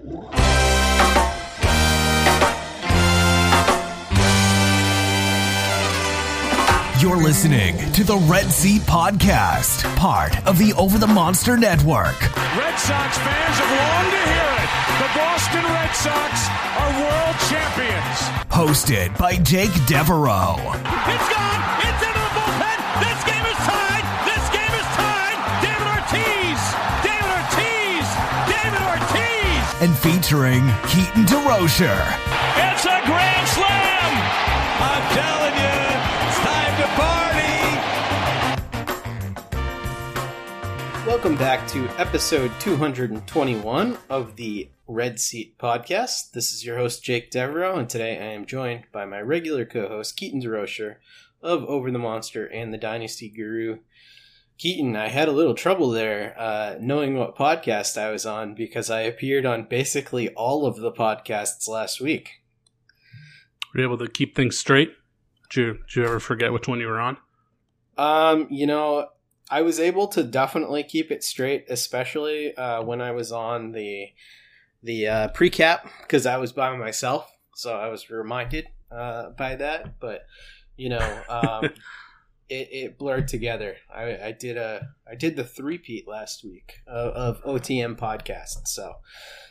You're listening to the Red Seat Podcast, part of the Over the Monster Network. Red Sox fans have longed to hear it. The Boston Red Sox are world champions. Hosted by Jake Devereaux. It's gone. And featuring Keaton DeRocher. It's a grand slam. I'm telling you, it's time to party. Welcome back to episode 221 of the Red Seat Podcast. This is your host, Jake Devereaux, and today I am joined by my regular co host, Keaton DeRocher of Over the Monster and the Dynasty Guru. Keaton, I had a little trouble there uh, knowing what podcast I was on because I appeared on basically all of the podcasts last week. Were you able to keep things straight? Did you, did you ever forget which one you were on? Um, you know, I was able to definitely keep it straight, especially uh, when I was on the the uh, pre-cap because I was by myself, so I was reminded uh, by that. But you know, um, it, it blurred together. I, I did a I did the three-peat last week of, of OTM podcast. So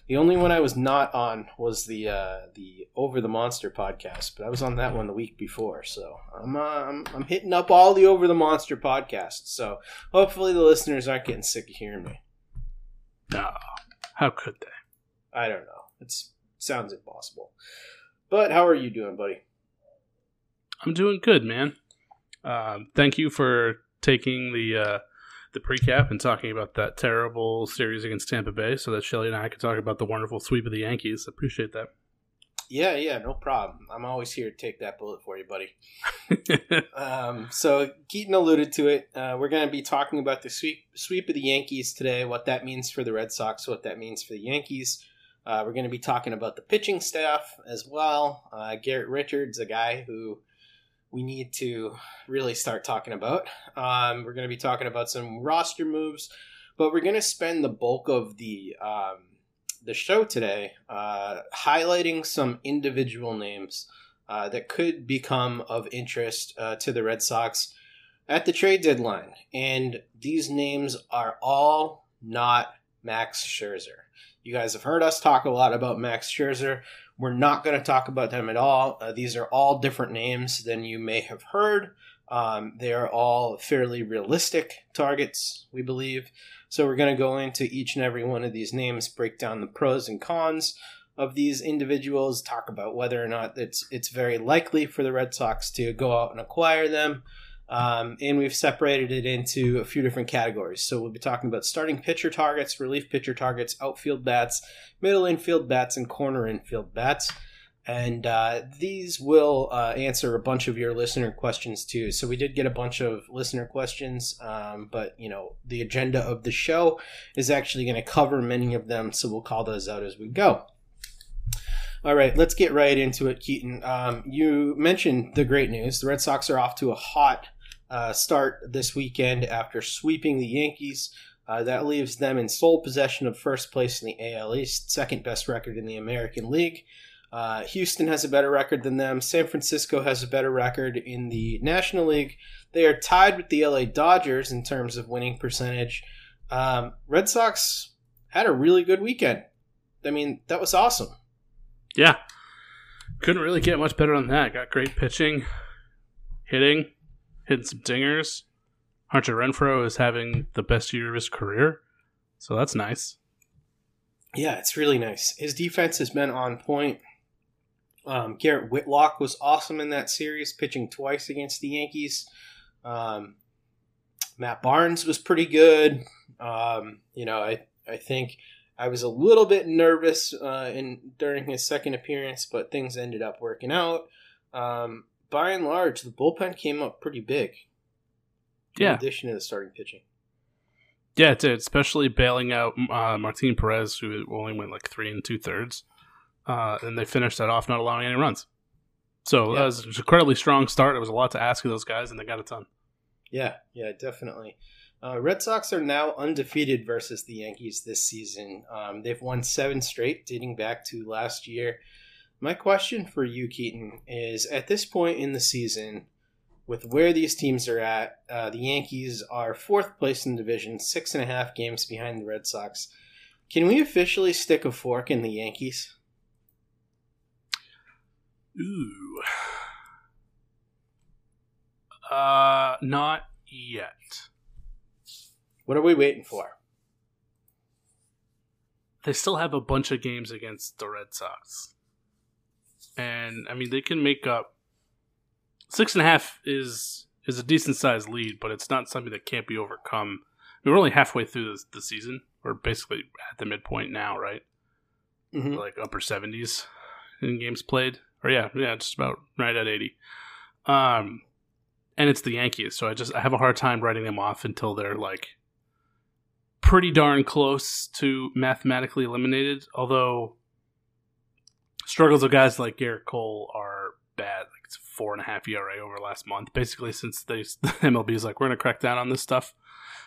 the only one I was not on was the uh, the Over the Monster podcast, but I was on that one the week before. So I'm uh, I'm, I'm hitting up all the Over the Monster podcasts. So hopefully the listeners aren't getting sick of hearing me. No. How could they? I don't know. It sounds impossible. But how are you doing, buddy? I'm doing good, man. Um, thank you for taking the uh, the precap and talking about that terrible series against Tampa Bay, so that Shelly and I could talk about the wonderful sweep of the Yankees. Appreciate that. Yeah, yeah, no problem. I'm always here to take that bullet for you, buddy. um, so Keaton alluded to it. Uh, we're going to be talking about the sweep sweep of the Yankees today. What that means for the Red Sox. What that means for the Yankees. Uh, we're going to be talking about the pitching staff as well. Uh, Garrett Richards, a guy who we need to really start talking about. Um, we're going to be talking about some roster moves, but we're going to spend the bulk of the um, the show today uh, highlighting some individual names uh, that could become of interest uh, to the Red Sox at the trade deadline. And these names are all not Max Scherzer. You guys have heard us talk a lot about Max Scherzer. We're not going to talk about them at all. Uh, these are all different names than you may have heard. Um, they are all fairly realistic targets, we believe. So we're going to go into each and every one of these names, break down the pros and cons of these individuals, talk about whether or not it's it's very likely for the Red Sox to go out and acquire them. Um, and we've separated it into a few different categories. So we'll be talking about starting pitcher targets, relief pitcher targets, outfield bats, middle infield bats, and corner infield bats. And uh, these will uh, answer a bunch of your listener questions too. So we did get a bunch of listener questions, um, but you know the agenda of the show is actually going to cover many of them. So we'll call those out as we go. All right, let's get right into it, Keaton. Um, you mentioned the great news. The Red Sox are off to a hot uh, start this weekend after sweeping the Yankees. Uh, that leaves them in sole possession of first place in the AL East, second best record in the American League. Uh, Houston has a better record than them. San Francisco has a better record in the National League. They are tied with the LA Dodgers in terms of winning percentage. Um, Red Sox had a really good weekend. I mean, that was awesome. Yeah. Couldn't really get much better than that. Got great pitching, hitting, hitting some dingers. Hunter Renfroe is having the best year of his career. So that's nice. Yeah, it's really nice. His defense has been on point. Um, Garrett Whitlock was awesome in that series, pitching twice against the Yankees. Um, Matt Barnes was pretty good. Um, you know, I I think I was a little bit nervous uh, in during his second appearance, but things ended up working out. Um, by and large, the bullpen came up pretty big. Yeah. In addition to the starting pitching. Yeah, it did, especially bailing out uh, Martin Perez, who only went like three and two thirds. Uh, and they finished that off not allowing any runs. So Yeah. that was an incredibly strong start. It was a lot to ask of those guys, and they got a ton. Yeah, yeah, definitely. Uh, Red Sox are now undefeated versus the Yankees this season. Um, they've won seven straight, dating back to last year. My question for you, Keaton, is at this point in the season, with where these teams are at, uh, the Yankees are fourth place in the division, six and a half games behind the Red Sox. Can we officially stick a fork in the Yankees? Ooh. Uh, not yet. What are we waiting for? They still have a bunch of games against the Red Sox. And I mean they can make up six and a half is is a decent sized lead, but it's not something that can't be overcome. I mean, we're only halfway through the, the season. We're basically at the midpoint now, right? Mhm. Like upper seventies in games played. Or yeah, yeah, just about right at eighty. Um and it's the Yankees, so I just I have a hard time writing them off until they're like pretty darn close to mathematically eliminated. Although struggles of guys like Gerrit Cole are bad. Like it's four and a half ERA over last month. Basically, since they MLB is like we're gonna crack down on this stuff.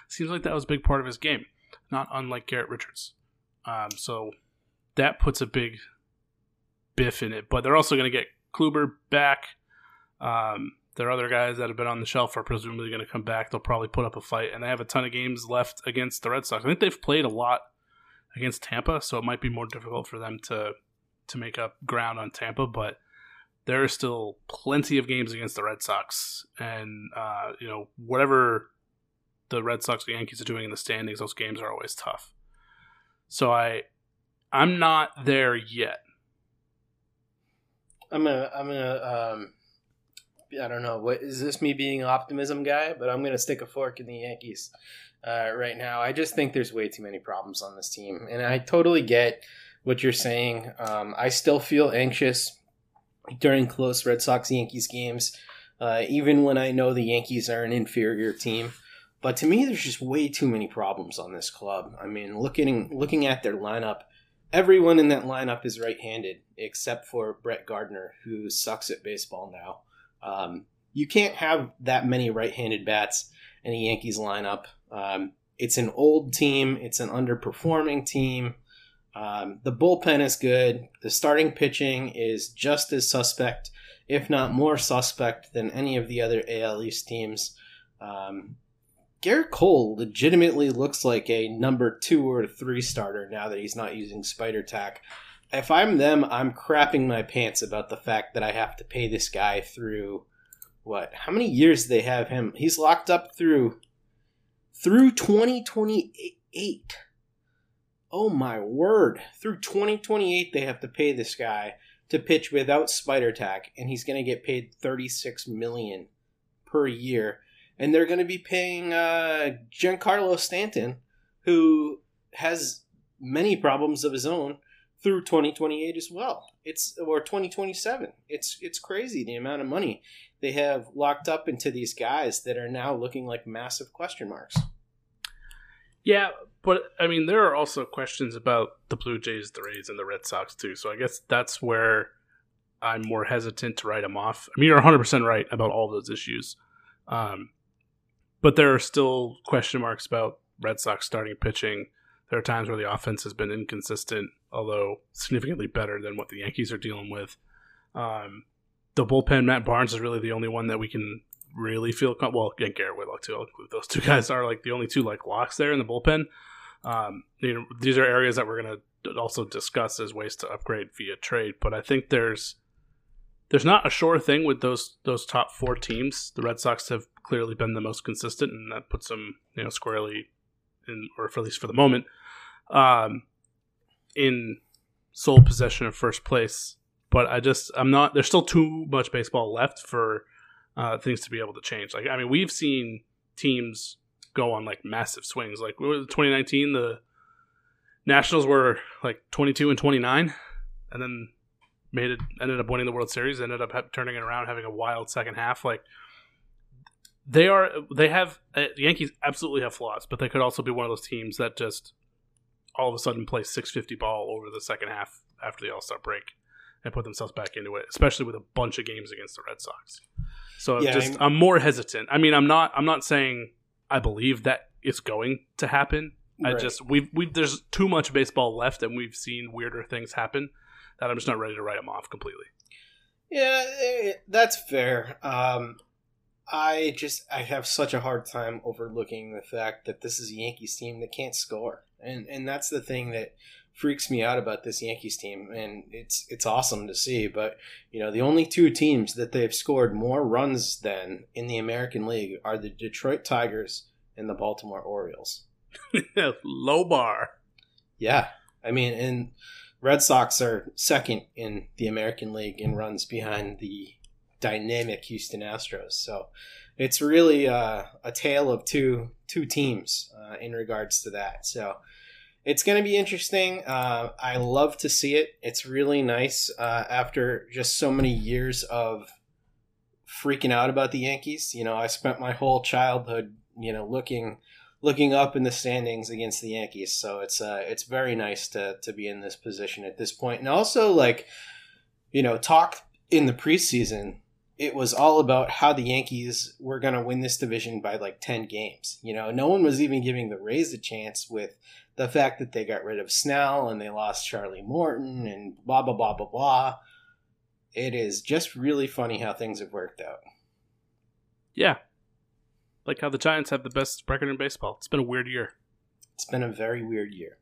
Seems like that was a big part of his game, not unlike Garrett Richards. Um, so that puts a big biff in it. But they're also gonna get Kluber back. Um, there are other guys that have been on the shelf are presumably going to come back. They'll probably put up a fight, and they have a ton of games left against the Red Sox. I think they've played a lot against Tampa, so it might be more difficult for them to to make up ground on Tampa. But there are still plenty of games against the Red Sox, and uh, you know whatever the Red Sox or Yankees are doing in the standings, those games are always tough. So I I'm not there yet. I'm gonna I'm gonna um I don't know what is this me being an optimism guy, but I'm gonna stick a fork in the Yankees uh, right now. I just think there's way too many problems on this team, and I totally get what you're saying. Um, I still feel anxious during close Red Sox Yankees games, uh, even when I know the Yankees are an inferior team. But to me, there's just way too many problems on this club. I mean, looking looking at their lineup, everyone in that lineup is right-handed except for Brett Gardner, who sucks at baseball now. Um, you can't have that many right-handed bats in a Yankees lineup. Um, it's an old team. It's an underperforming team. Um, the bullpen is good. The starting pitching is just as suspect, if not more suspect, than any of the other AL East teams. Um, Gerrit Cole legitimately looks like a number two or three starter now that he's not using Spider Tack. If I'm them, I'm crapping my pants about the fact that I have to pay this guy through what? How many years do they have him? He's locked up through through 2028. Oh my word. Through 2028 they have to pay this guy to pitch without spider tack and he's going to get paid 36 million per year and they're going to be paying uh, Giancarlo Stanton who has many problems of his own through 2028 as well. It's or 2027. It's it's crazy the amount of money they have locked up into these guys that are now looking like massive question marks. Yeah, but I mean, there are also questions about the Blue Jays, the Rays, and the Red Sox too. So I guess that's where I'm more hesitant to write them off. I mean, you're 100 percent right about all those issues, um, but there are still question marks about Red Sox starting pitching. There are times where the offense has been inconsistent, although significantly better than what the Yankees are dealing with. Um, the bullpen, Matt Barnes is really the only one that we can really feel com- well. And Garrett Whitlock too. I'll include those two guys are like the only two like locks there in the bullpen. Um, you know, these are areas that we're going to also discuss as ways to upgrade via trade. But I think there's there's not a sure thing with those those top four teams. The Red Sox have clearly been the most consistent, and that puts them you know squarely in, or for at least for the moment, um, in sole possession of first place. But I just I'm not. There's still too much baseball left for uh, things to be able to change. Like I mean, we've seen teams go on like massive swings. Like 2019, the Nationals were like 22 and 29, and then made it ended up winning the World Series. Ended up turning it around, having a wild second half. Like they are, they have uh, the Yankees absolutely have flaws, but they could also be one of those teams that just all of a sudden play 650 ball over the second half after the All Star break and put themselves back into it, especially with a bunch of games against the Red Sox. So yeah, just I'm, I'm, more hesitant. I mean, I'm not I'm not saying I believe that it's going to happen. Right. I just we've we there's too much baseball left, and we've seen weirder things happen that I'm just not ready to write them off completely. Yeah, eh, that's fair. Um, I just I have such a hard time overlooking the fact that this is a Yankees team that can't score, and and that's the thing that freaks me out about this Yankees team, and it's it's awesome to see. But you know, the only two teams that they've scored more runs than in the American League are the Detroit Tigers and the Baltimore Orioles. Low bar. Yeah, I mean, and Red Sox are second in the American League in runs behind the dynamic Houston Astros. So it's really uh, a tale of two two teams uh, in regards to that. So it's going to be interesting. Uh, I love to see it. It's really nice uh, after just so many years of freaking out about the Yankees. You know, I spent my whole childhood, you know, looking looking up in the standings against the Yankees. So it's uh, it's very nice to to be in this position at this point. and also like, you know, talk in the preseason. It was all about how the Yankees were going to win this division by like ten games. You know, no one was even giving the Rays a chance with the fact that they got rid of Snell and they lost Charlie Morton and blah blah blah blah blah. It is just really funny how things have worked out. Yeah. Like how the Giants have the best record in baseball. It's been a weird year. It's been a very weird year.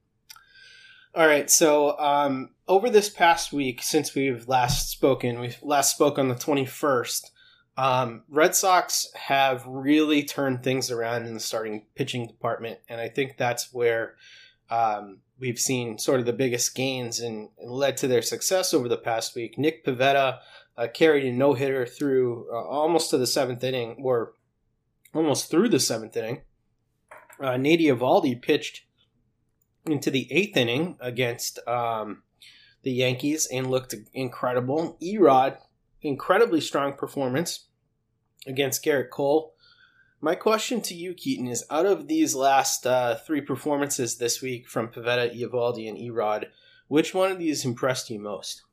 All right, so um, over this past week, since we've last spoken, we last spoke on the 21st. Um, Red Sox have really turned things around in the starting pitching department, and I think that's where um, we've seen sort of the biggest gains and, and, led to their success over the past week. Nick Pivetta uh, carried a no hitter through uh, almost to the seventh inning, or almost through the seventh inning. Uh, Nady Eovaldi pitched into the eighth inning against um, the Yankees and looked incredible. Erod, incredibly strong performance against Gerrit Cole. My question to you, Keaton, is out of these last uh, three performances this week from Pivetta, Eovaldi, and Erod, which one of these impressed you most?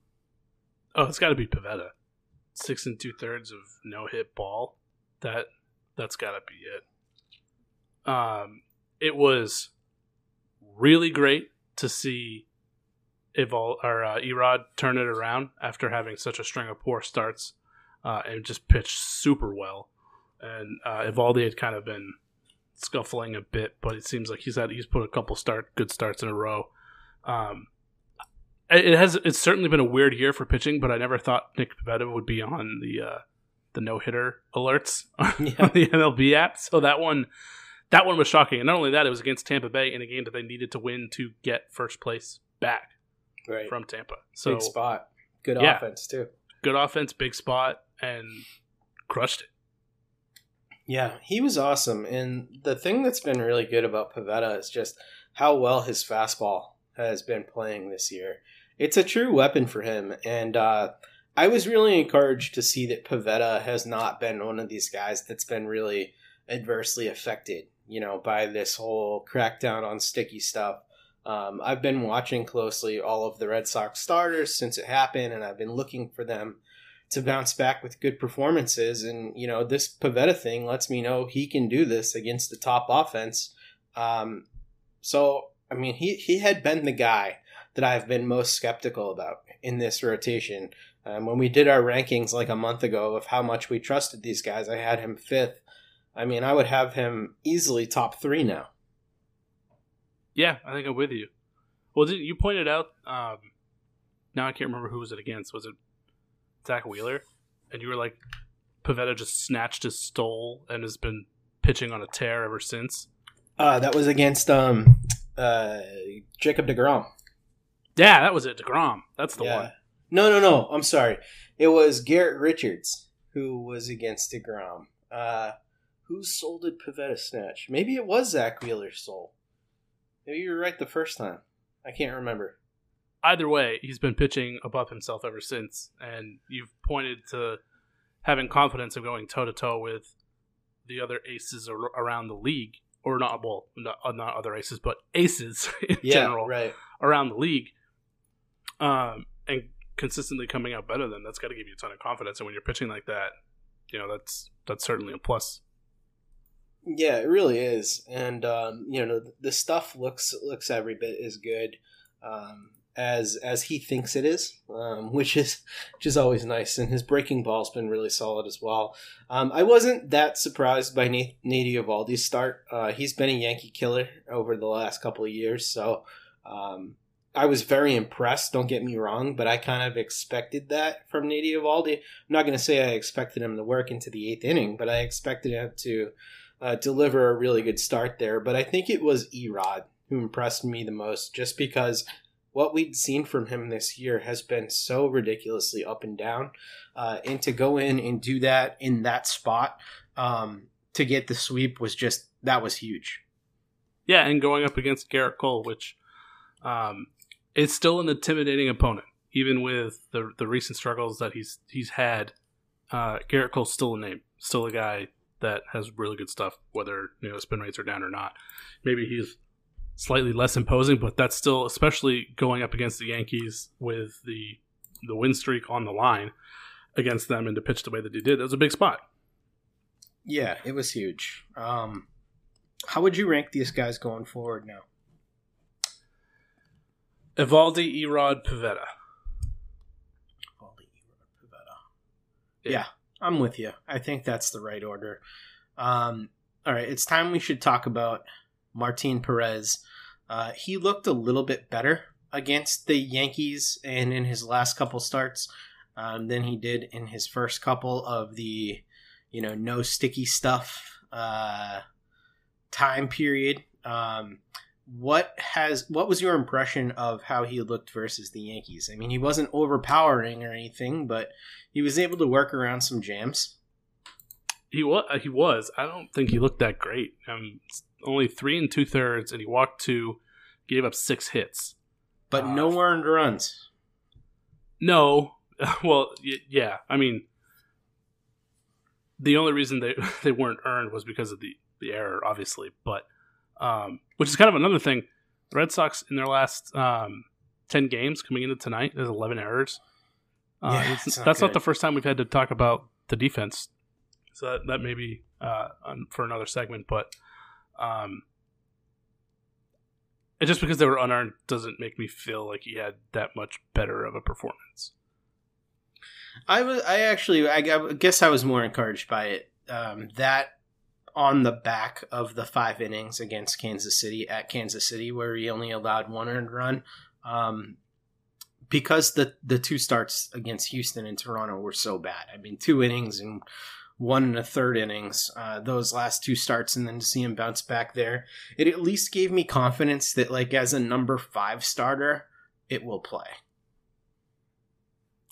Oh, it's got to be Pivetta. Six and two thirds of no hit ball. That that's got to be it. Um, it was really great to see Evol or uh, Erod turn it around after having such a string of poor starts, uh, and just pitch super well and uh, Eovaldi had kind of been scuffling a bit, but it seems like he's had he's put a couple start good starts in a row. Um, it has it's certainly been a weird year for pitching, but I never thought Nick Pivetta would be on the uh, the no hitter alerts yeah. on the MLB app. So that one that one was shocking, and not only that, it was against Tampa Bay in a game that they needed to win to get first place back right. from Tampa. So big spot, good yeah, offense too. Good offense, big spot, and crushed it. Yeah, he was awesome. And the thing that's been really good about Pivetta is just how well his fastball has been playing this year. It's a true weapon for him. And uh, I was really encouraged to see that Pivetta has not been one of these guys that's been really adversely affected, you know, by this whole crackdown on sticky stuff. Um, I've been watching closely all of the Red Sox starters since it happened, and I've been looking for them to bounce back with good performances. And, you know, this Pivetta thing lets me know he can do this against the top offense. Um, so, I mean, he, he had been the guy that I've been most skeptical about in this rotation. Um, when we did our rankings like a month ago of how much we trusted these guys, I had him fifth. I mean, I would have him easily top three now. Yeah, I think I'm with you. Well, you pointed out. Um, now I can't remember who was it against. Was it Zack Wheeler? And you were like, Pivetta just snatched his stole and has been pitching on a tear ever since. Uh, that was against um, uh, Jacob Degrom. Yeah, that was it. Degrom. That's the Yeah. one. No, no, no. I'm sorry. It was Garrett Richards who was against Degrom. Uh, who soul did Pivetta snatch? Maybe it was Zack Wheeler's soul. Maybe you were right the first time. I can't remember. Either way, he's been pitching above himself ever since, and you've pointed to having confidence of going toe to toe with the other aces ar- around the league, or not well, not, uh, not other aces, but aces in Yeah, general right. around the league, um, and consistently coming out better than that's got to give you a ton of confidence. And when you're pitching like that, you know that's that's certainly a plus. Yeah, it really is, and um, you know the stuff looks looks every bit as good um, as as he thinks it is, um, which is which is always nice. And his breaking ball's been really solid as well. Um, I wasn't that surprised by Nate, Nate start. Uh, he's been a Yankee killer over the last couple of years, so um, I was very impressed. Don't get me wrong, but I kind of expected that from Nate Eovaldi. I'm not going to say I expected him to work into the eighth inning, but I expected him to uh, deliver a really good start there. But I think it was Erod who impressed me the most, just because what we'd seen from him this year has been so ridiculously up and down. Uh, and to go in and do that in that spot um, to get the sweep was just that was huge. Yeah, and going up against Gerrit Cole, which um, is still an intimidating opponent, even with the the recent struggles that he's he's had. Uh, Gerrit Cole's still a name, still a guy that has really good stuff, whether you know spin rates are down or not. Maybe he's slightly less imposing, but that's still, especially going up against the Yankees with the the win streak on the line against them, and to pitch the way that he did, that was a big spot. Yeah, it was huge. Um, how would you rank these guys going forward now? Eovaldi, Erod, Pivetta. Yeah, I'm with you. I think that's the right order. Um, all right, it's time we should talk about Martin Perez. Uh, he looked a little bit better against the Yankees and in his last couple starts um, than he did in his first couple of the, you know, no sticky stuff uh, time period. Um, what has what was your impression of how he looked versus the Yankees? I mean, he wasn't overpowering or anything, but he was able to work around some jams. He was. He was. I don't think he looked that great. Um, only three and two thirds, and he walked two, gave up six hits, but uh, no earned runs. No. Well, y- yeah. I mean, the only reason they they weren't earned was because of the the error, obviously. But um, which is kind of another thing. The Red Sox in their last um, ten games coming into tonight, there's eleven errors. Uh, Yeah, it's- it's not that's not the first time we've had to talk about the defense. So that, that may be uh, on- for another segment, but um, and just because they were unearned doesn't make me feel like he had that much better of a performance. I was. I actually. I, I guess I was more encouraged by it. Um, that on the back of the five innings against Kansas City at Kansas City, where he only allowed one earned run, um, because the the two starts against Houston and Toronto were so bad. I mean, two innings and one and a third innings. Uh, those last two starts, and then to see him bounce back there, it at least gave me confidence that, like, as a number five starter, it will play.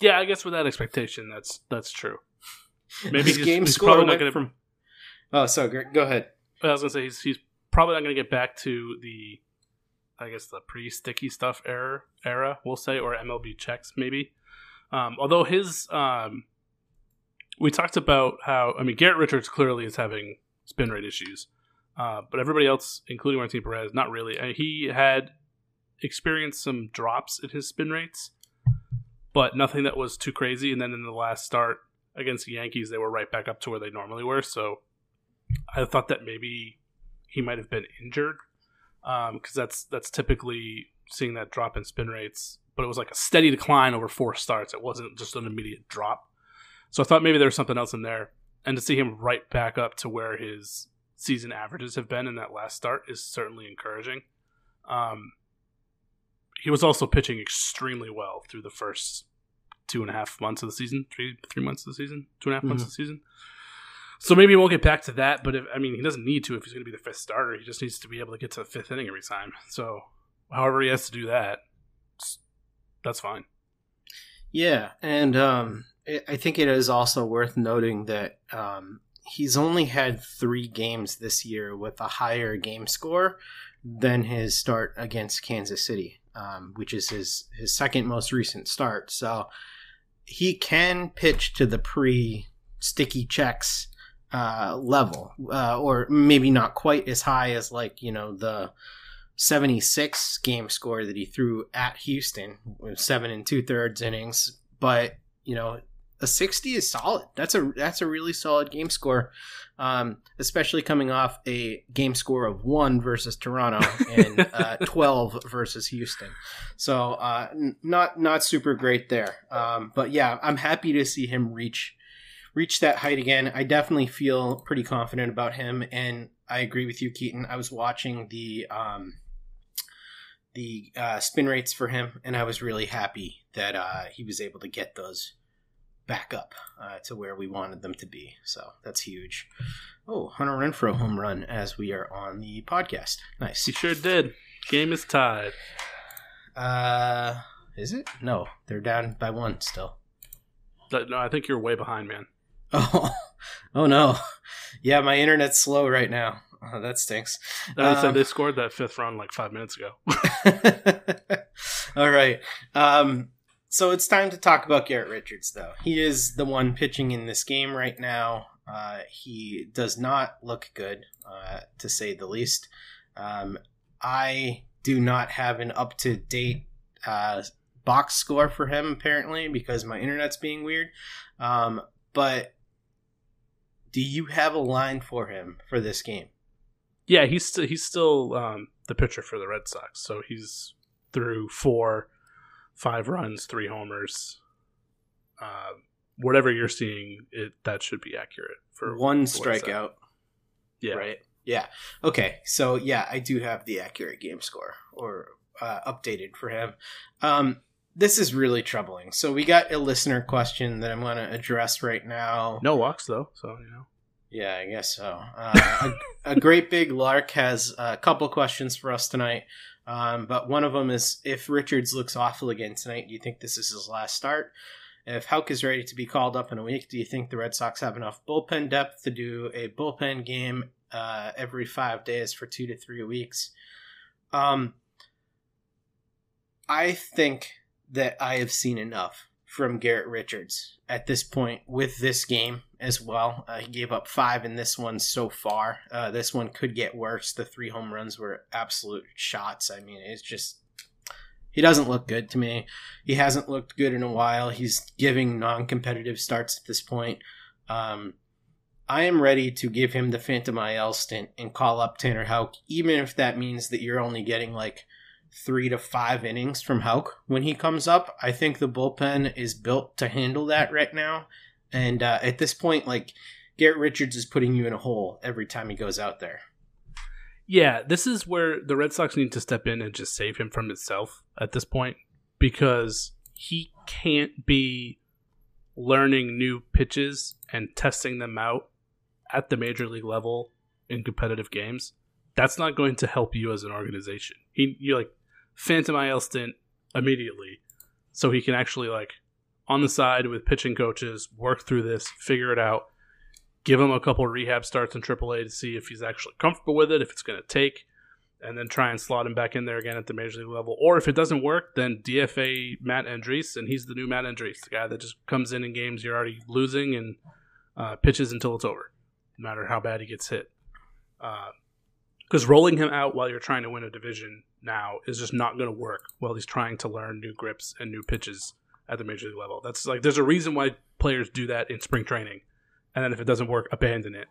Yeah, I guess with that expectation, that's that's true. Maybe His he's, game he's probably not going to. from. Oh, so. Go ahead. I was going to say he's he's probably not going to get back to the, I guess the pre-sticky stuff era era we'll say or MLB checks maybe. Um, although his, um, we talked about how I mean Garrett Richards clearly is having spin rate issues, uh, but everybody else, including Martin Perez, not really. Uh, he had experienced some drops in his spin rates, but nothing that was too crazy. And then in the last start against the Yankees, they were right back up to where they normally were. So I thought that maybe he might have been injured because that's that's typically seeing that drop in spin rates. But it was like a steady decline over four starts. It wasn't just an immediate drop. So I thought maybe there was something else in there. And to see him right back up to where his season averages have been in that last start is certainly encouraging. Um, he was also pitching extremely well through the first two and a half months of the season, three three months of the season, two and a half months of the season. So maybe he won't get back to that, but if, I mean, he doesn't need to if he's going to be the fifth starter. He just needs to be able to get to the fifth inning every time. So, however he has to do that, that's fine. Yeah, and um, I think it is also worth noting that um, he's only had three games this year with a higher game score than his start against Kansas City, um, which is his his second most recent start. So he can pitch to the pre sticky checks uh, level, uh, or maybe not quite as high as like you know the 76 game score that he threw at Houston with seven and two thirds innings, but you know a 60 is solid. That's a that's a really solid game score, um, especially coming off a game score of one versus Toronto and uh, 12 versus Houston. So uh, n- not not super great there, um, but yeah, I'm happy to see him reach reach that height again. I definitely feel pretty confident about him, and I agree with you, Keaton. I was watching the um, the uh, spin rates for him, and I was really happy that uh, he was able to get those back up uh, to where we wanted them to be. So that's huge. Oh, Hunter Renfroe home run as we are on the podcast. Nice. He sure did. Game is tied. Uh, is it? No, they're down by one still. But No, I think you're way behind, man. Oh, oh no. Yeah, my internet's slow right now. Oh, that stinks. I Um, said they scored that fifth run like five minutes ago. All right. Um, so it's time to talk about Garrett Richards, though. He is the one pitching in this game right now. Uh, he does not look good, uh, to say the least. Um, I do not have an up to date uh, box score for him, apparently, because my internet's being weird. Um, but do you have a line for him for this game? Yeah, he's st- he's still um, the pitcher for the Red Sox. So he's through four, five runs, three homers. Uh, whatever you're seeing, it that should be accurate for one for strikeout. Yeah, Right. Yeah. Okay. So yeah, I do have the accurate game score or uh, updated for him. Um, this is really troubling. So we got a listener question that I'm going to address right now. No walks though, so you know. Yeah, I guess so. Uh, a, a great big lark has a couple questions for us tonight. Um, but one of them is if Richards looks awful again tonight, do you think this is his last start? If Houck is ready to be called up in a week, do you think the Red Sox have enough bullpen depth to do a bullpen game uh, every five days for two to three weeks? Um, I think that I have seen enough from Garrett Richards at this point with this game as well. Uh, he gave up five in this one so far. Uh, this one could get worse. The three home runs were absolute shots. I mean, it's just. He doesn't look good to me. He hasn't looked good in a while. He's giving non competitive starts at this point. Um, I am ready to give him the Phantom IL stint and call up Tanner Houck, even if that means that you're only getting like three to five innings from Houck when he comes up. I think the bullpen is built to handle that right now. And uh, at this point, like Garrett Richards is putting you in a hole every time he goes out there. Yeah, this is where the Red Sox need to step in and just save him from himself at this point because he can't be learning new pitches and testing them out at the major league level in competitive games. That's not going to help you as an organization. He you like phantom IL stint immediately so he can actually like on the side with pitching coaches work through this, figure it out, give him a couple rehab starts in AAA to see if he's actually comfortable with it, if it's going to take, and then try and slot him back in there again at the major league level. Or if it doesn't work, then DFA Matt Andriese, and he's the new Matt Andriese, the guy that just comes in in games you're already losing and uh, pitches until it's over, no matter how bad he gets hit. Because rolling him out while you're trying to win a division now is just not going to work while he's trying to learn new grips and new pitches at the major league level. That's like there's a reason why players do that in spring training, and then if it doesn't work, abandon it.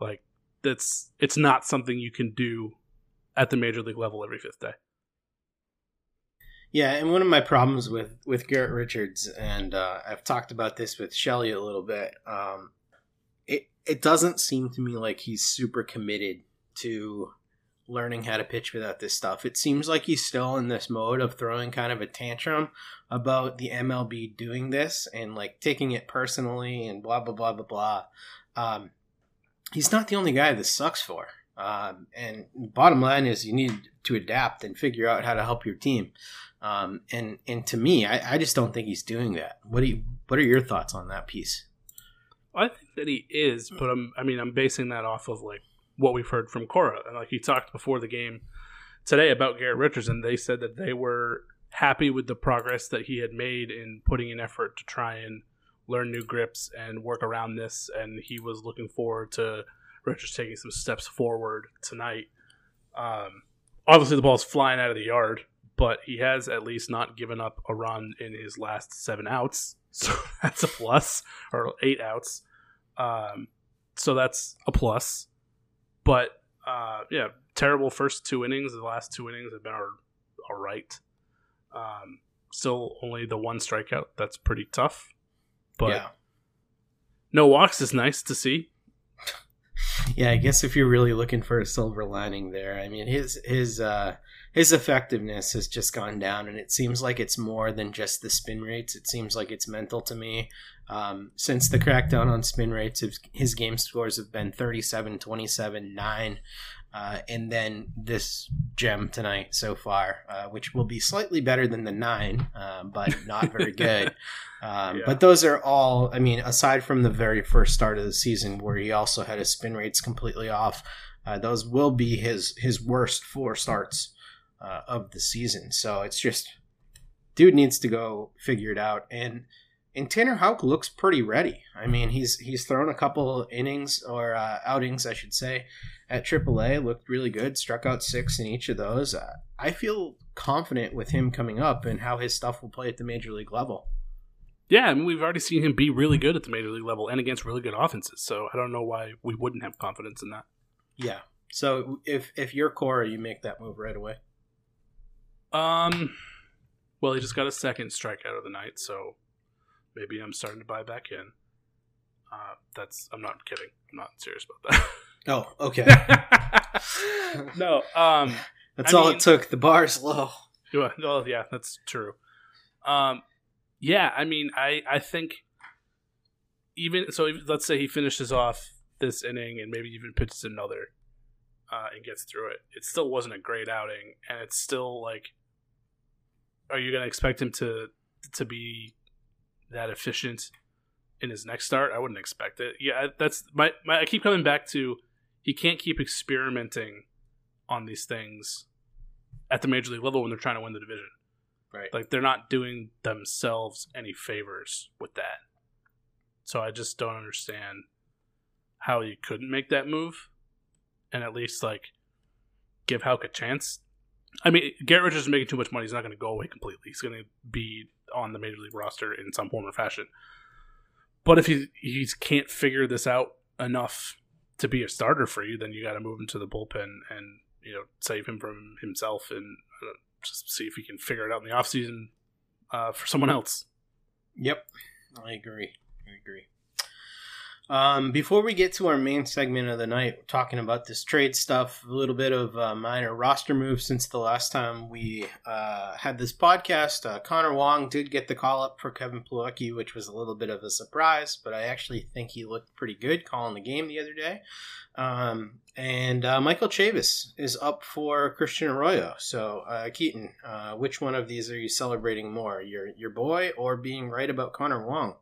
Like that's it's not something you can do at the major league level every fifth day. Yeah, and one of my problems with with Garrett Richards, and uh, I've talked about this with Shelly a little bit. Um, it it doesn't seem to me like he's super committed to learning how to pitch without this stuff. It seems like he's still in this mode of throwing kind of a tantrum about the MLB doing this and like taking it personally and blah blah blah blah blah. Um, he's not the only guy this sucks for. Um, and bottom line is you need to adapt and figure out how to help your team. Um, and and to me, I, I just don't think he's doing that. What do you What are your thoughts on that piece? I think that he is, but I'm. I mean, I'm basing that off of like what we've heard from Cora, and like he talked before the game today about Garrett Richardson, they said that they were happy with the progress that he had made in putting in effort to try and learn new grips and work around this, and he was looking forward to Richards taking some steps forward tonight. Um, obviously, the ball's flying out of the yard, but he has at least not given up a run in his last seven outs. So that's a plus, or eight outs. Um, so that's a plus. But uh, yeah, terrible first two innings. The last two innings have been all right. Um, still only the one strikeout. That's pretty tough. But yeah. no walks is nice to see. Yeah, I guess if you're really looking for a silver lining there, I mean his his uh, his effectiveness has just gone down, and it seems like it's more than just the spin rates. It seems like it's mental to me. Um, since the crackdown on spin rates, his, game scores have been 37, 27, 9. Uh, and then this gem tonight so far, uh, which will be slightly better than the nine, uh, but not very good. Um, yeah. But those are all, I mean, aside from the very first start of the season where he also had his spin rates completely off, uh, those will be his his worst four starts uh, of the season. So it's just, dude needs to go figure it out. And and Tanner Houck looks pretty ready. I mean, he's he's thrown a couple innings or uh, outings, I should say, at AAA. Looked really good. Struck out six in each of those. Uh, I feel confident with him coming up and how his stuff will play at the major league level. Yeah, I mean, we've already seen him be really good at the major league level and against really good offenses. So I don't know why we wouldn't have confidence in that. Yeah. So if if you're Cora, you make that move right away. Um. Well, he just got a second strikeout of the night, so maybe I'm starting to buy back in. Uh, that's I'm not kidding. I'm not serious about that. Oh, okay. no, um, that's I all mean, it took. The bar's low. Well, yeah, that's true. Um, yeah, I mean, I I think even so, let's say he finishes off this inning and maybe even pitches another uh, and gets through it. It still wasn't a great outing, and it's still like, are you going to expect him to to be that efficient in his next start. I wouldn't expect it. Yeah, that's my, my I keep coming back to he can't keep experimenting on these things at the major league level when they're trying to win the division. Right. Like they're not doing themselves any favors with that. So I just don't understand how you couldn't make that move and at least like give Houck a chance. I mean, Garrett Richards is making too much money. He's not going to go away completely. He's going to be on the major league roster in some form or fashion. But if he he can't figure this out enough to be a starter for you, then you got to move him to the bullpen and you know save him from himself and uh, just see if he can figure it out in the offseason uh, for someone else. Yep, I agree. I agree. Um, before we get to our main segment of the night, talking about this trade stuff, a little bit of uh, minor roster moves since the last time we uh, had this podcast. Uh, Connor Wong did get the call up for Kevin Plawecki, which was a little bit of a surprise, but I actually think he looked pretty good calling the game the other day. Um, and uh, Michael Chavis is up for Christian Arroyo. So, uh, Keaton, uh, which one of these are you celebrating more, your your boy or being right about Connor Wong?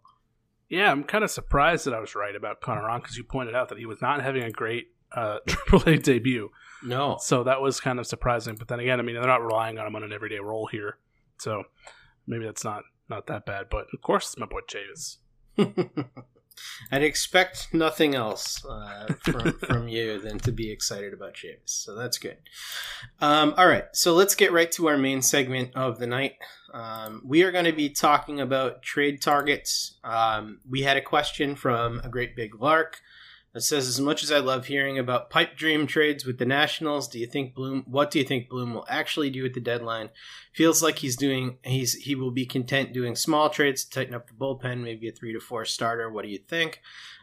Yeah, I'm kind of surprised that I was right about Connor Wong because you pointed out that he was not having a great uh, AAA debut. No. So that was kind of surprising. But then again, I mean, they're not relying on him on an everyday role here. So maybe that's not not that bad. But of course, it's my boy Chavis. I'd expect nothing else uh, from, from you than to be excited about James. So that's good. Um, all right. So let's get right to our main segment of the night. Um, we are going to be talking about trade targets. Um, we had a question from a great big lark It says, as much as I love hearing about pipe dream trades with the Nationals, do you think Bloom? What do you think Bloom will actually do at the deadline? Feels like he's doing. He's he will be content doing small trades to tighten up the bullpen, maybe a three to four starter. What do you think?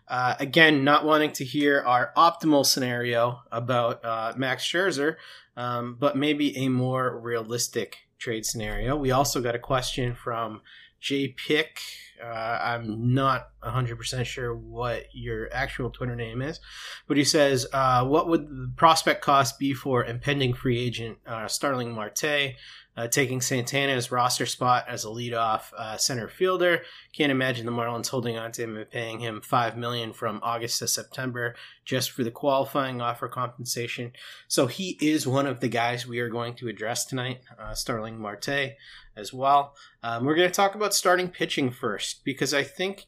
Uh, again, not wanting to hear our optimal scenario about uh, Max Scherzer, um, but maybe a more realistic trade scenario. We also got a question from J Pick. Uh, I'm not 100% sure what your actual Twitter name is, but he says, uh, What would the prospect cost be for impending free agent uh, Starling Marte? Uh, taking Santana's roster spot as a leadoff uh, center fielder. Can't imagine the Marlins holding on to him and paying him five million from August to September just for the qualifying offer compensation. So he is one of the guys we are going to address tonight, uh, Starling Marte, as well. Um, we're going to talk about starting pitching first because I think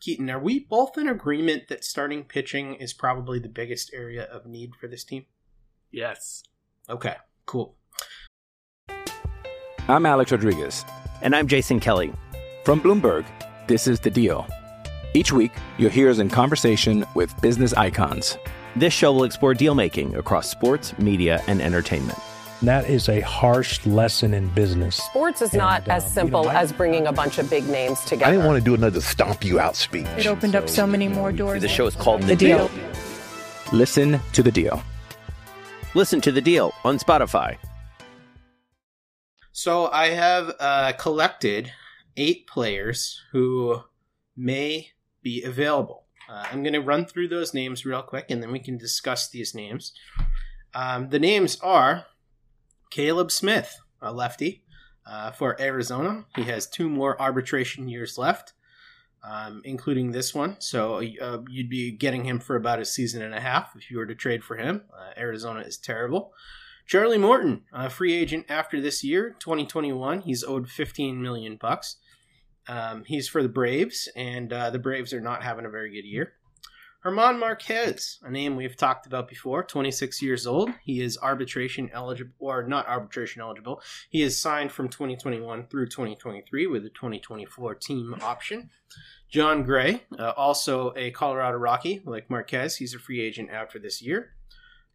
Keaton, are we both in agreement that starting pitching is probably the biggest area of need for this team? Yes. Okay, cool. I'm Alex Rodriguez. And I'm Jason Kelly. From Bloomberg, this is The Deal. Each week, you'll hear us in conversation with business icons. This show will explore deal making across sports, media, and entertainment. And that is a harsh lesson in business. Sports is not And, uh, as simple you know, as bringing a bunch of big names together. I didn't want to do another stomp you out speech. It opened up so many more doors. The show is called The Deal. Listen to The Deal. Listen to the deal on Spotify. So I have uh, collected eight players who may be available. Uh, I'm going to run through those names real quick, and then we can discuss these names. Um, the names are Caleb Smith, a lefty uh, for Arizona. He has two more arbitration years left, um, including this one. So uh, you'd be getting him for about a season and a half if you were to trade for him. Uh, Arizona is terrible. Charlie Morton, a free agent after this year, 2021. He's owed 15 million bucks. Um, he's for the Braves, and uh, the Braves are not having a very good year. Germán Marquez, a name we've talked about before, 26 years old. He is arbitration eligible, or not arbitration eligible. He is signed from 2021 through 2023 with a 2024 team option. Jon Gray, uh, also a Colorado Rocky, like Marquez. He's a free agent after this year.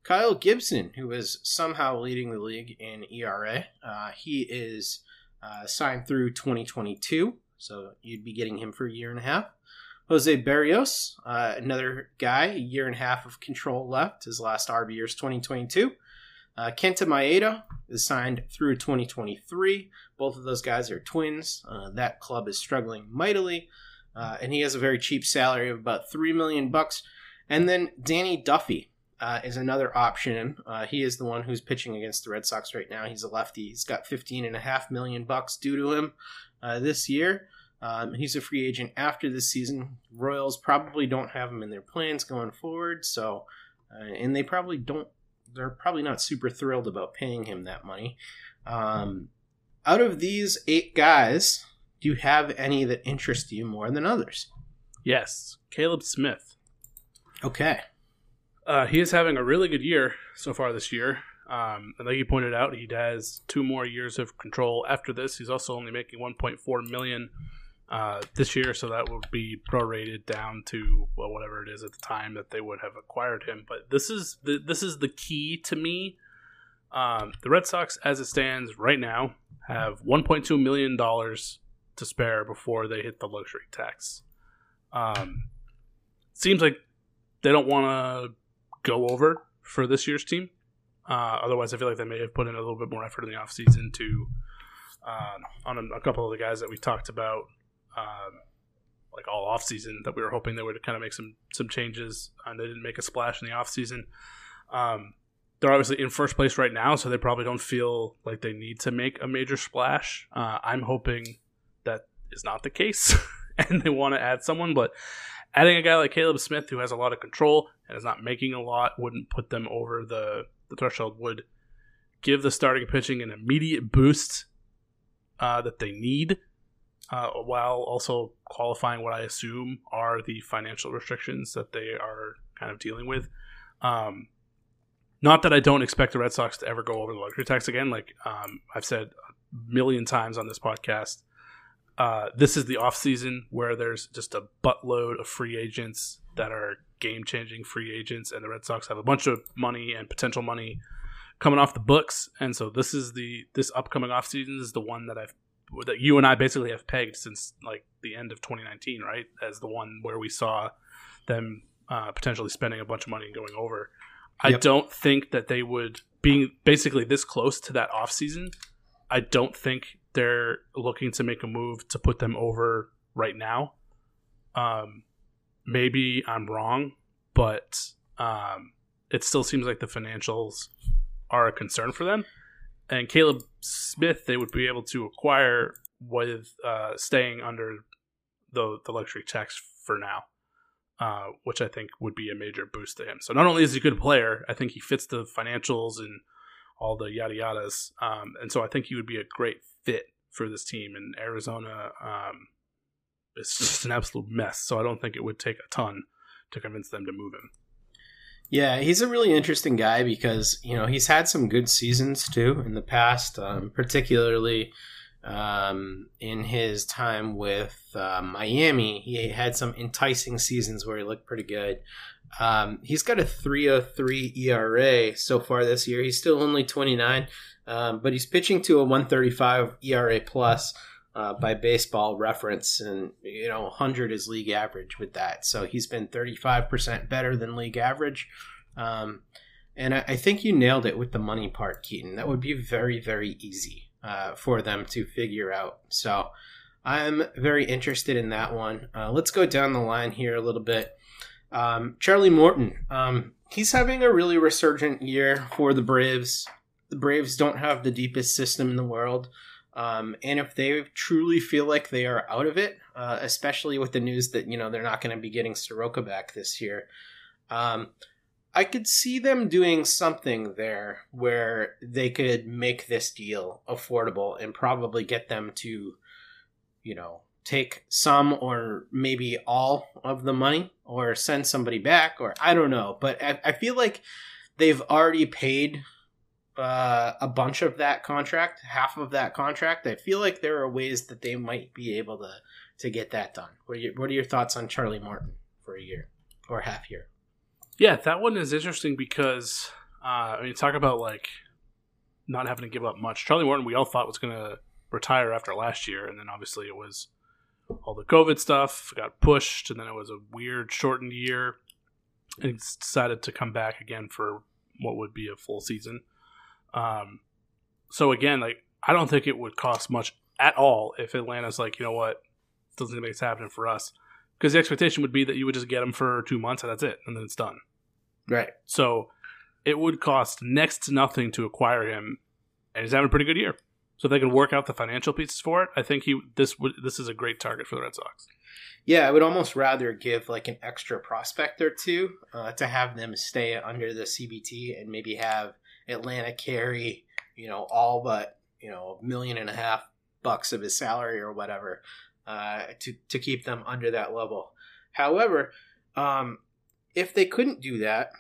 Kyle Gibson, who is somehow leading the league in ERA, uh, he is uh, signed through 2022, so you'd be getting him for a year and a half. Jose Berrios, uh, another guy, a year and a half of control left. His last RB year is 2022. Uh, Kenta Maeda is signed through 2023. Both of those guys are twins. Uh, that club is struggling mightily, uh, and he has a very cheap salary of about three million bucks. And then Danny Duffy, uh, is another option. Uh, he is the one who's pitching against the Red Sox right now. He's a lefty. He's got 15 and a half million bucks due to him uh, this year. Um, he's a free agent after this season. Royals probably don't have him in their plans going forward, so uh, and they probably don't. They're probably not super thrilled about paying him that money. Um, out of these eight guys, do you have any that interest you more than others? Yes. Caleb Smith. Okay. Uh, he is having a really good year so far this year. Um, and like you pointed out, he has two more years of control after this. He's also only making 1.4 million uh, this year, so that would be prorated down to well, whatever it is at the time that they would have acquired him. But this is the this is the key to me. Um, the Red Sox, as it stands right now, have 1.2 million dollars to spare before they hit the luxury tax. Um, seems like they don't want to go over for this year's team. Uh, otherwise, I feel like they may have put in a little bit more effort in the offseason to um, on a, a couple of the guys that we talked about, um, like all offseason, that we were hoping they would kind of make some some changes, and they didn't make a splash in the offseason. Um, they're obviously in first place right now, so they probably don't feel like they need to make a major splash. Uh, I'm hoping that is not the case, and they want to add someone, but adding a guy like Caleb Smith who has a lot of control and is not making a lot wouldn't put them over the, the threshold would give the starting pitching an immediate boost uh, that they need uh, while also qualifying what I assume are the financial restrictions that they are kind of dealing with. Um, not that I don't expect the Red Sox to ever go over the luxury tax again. Like um, I've said a million times on this podcast, uh, this is the off season where there's just a buttload of free agents that are game changing free agents, and the Red Sox have a bunch of money and potential money coming off the books, and so this is the this upcoming offseason is the one that I've that you and I basically have pegged since like the end of 2019, right? As the one where we saw them uh, potentially spending a bunch of money and going over. I Yep. don't think that they would being basically this close to that offseason. I don't think they're looking to make a move to put them over right now. Um, maybe I'm wrong, but um, it still seems like the financials are a concern for them. And Caleb Smith, they would be able to acquire with uh, staying under the the luxury tax for now, uh, which I think would be a major boost to him. So not only is he a good player, I think he fits the financials and all the yada yadas, um, and so I think he would be a great fit for this team. And Arizona um, is just an absolute mess, so I don't think it would take a ton to convince them to move him. Yeah, he's a really interesting guy because you know he's had some good seasons too in the past, um, particularly um, in his time with uh, Miami. He had some enticing seasons where he looked pretty good. Um, he's got a 3.03 ERA so far this year. He's still only 29, um, but he's pitching to a 135 ERA plus. Uh, by baseball reference, and you know, 100 is league average with that. So he's been 35% better than league average. Um, and I, I think you nailed it with the money part, Keaton. That would be very, very easy uh, for them to figure out. So I'm very interested in that one. Uh, let's go down the line here a little bit. Um, Charlie Morton, um, he's having a really resurgent year for the Braves. The Braves don't have the deepest system in the world. Um, and if they truly feel like they are out of it, uh, especially with the news that you know they're not going to be getting Soroka back this year, um, I could see them doing something there where they could make this deal affordable and probably get them to, you know, take some or maybe all of the money or send somebody back or I don't know. But I, I feel like they've already paid uh, a bunch of that contract, half of that contract. I feel like there are ways that they might be able to to get that done. What are your, what are your thoughts on Charlie Morton for a year or half year? Yeah, that one is interesting because uh, I mean, talk about like not having to give up much. Charlie Morton, we all thought was going to retire after last year, and then obviously it was all the COVID stuff got pushed, and then it was a weird shortened year, and decided to come back again for what would be a full season. Um, so again, like I don't think it would cost much at all if Atlanta's like, you know what, doesn't make this happen for us, because the expectation would be that you would just get him for two months and that's it, and then it's done. Right. So it would cost next to nothing to acquire him, and he's having a pretty good year. So if they can work out the financial pieces for it, I think he this would this is a great target for the Red Sox. Yeah, I would almost rather give like an extra prospect or two uh, to have them stay under the CBT and maybe have Atlanta carry, you know, all but you know a million and a half bucks of his salary or whatever uh, to to keep them under that level. However, um, if they couldn't do that,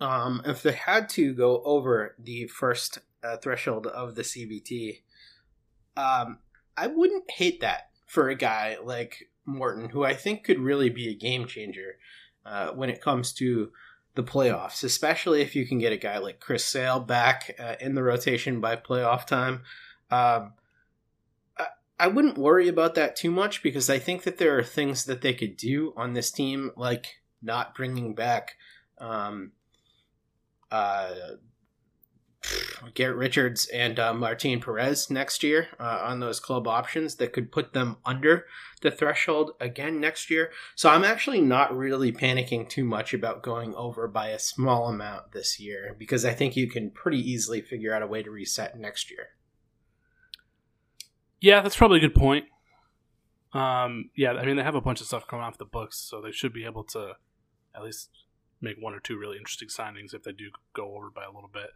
um, if they had to go over the first uh, threshold of the CBT, um, I wouldn't hate that for a guy like Morton, who I think could really be a game changer uh, when it comes to the playoffs, especially if you can get a guy like Chris Sale back uh, in the rotation by playoff time. Um, I, wouldn't worry about that too much because I think that there are things that they could do on this team, like not bringing back um, uh, Garrett Richards and uh, Martin Perez next year uh, on those club options that could put them under the threshold again next year. So I'm actually not really panicking too much about going over by a small amount this year because I think you can pretty easily figure out a way to reset next year. Yeah, that's probably a good point. Um, yeah, I mean they have a bunch of stuff coming off the books, so they should be able to at least make one or two really interesting signings if they do go over by a little bit.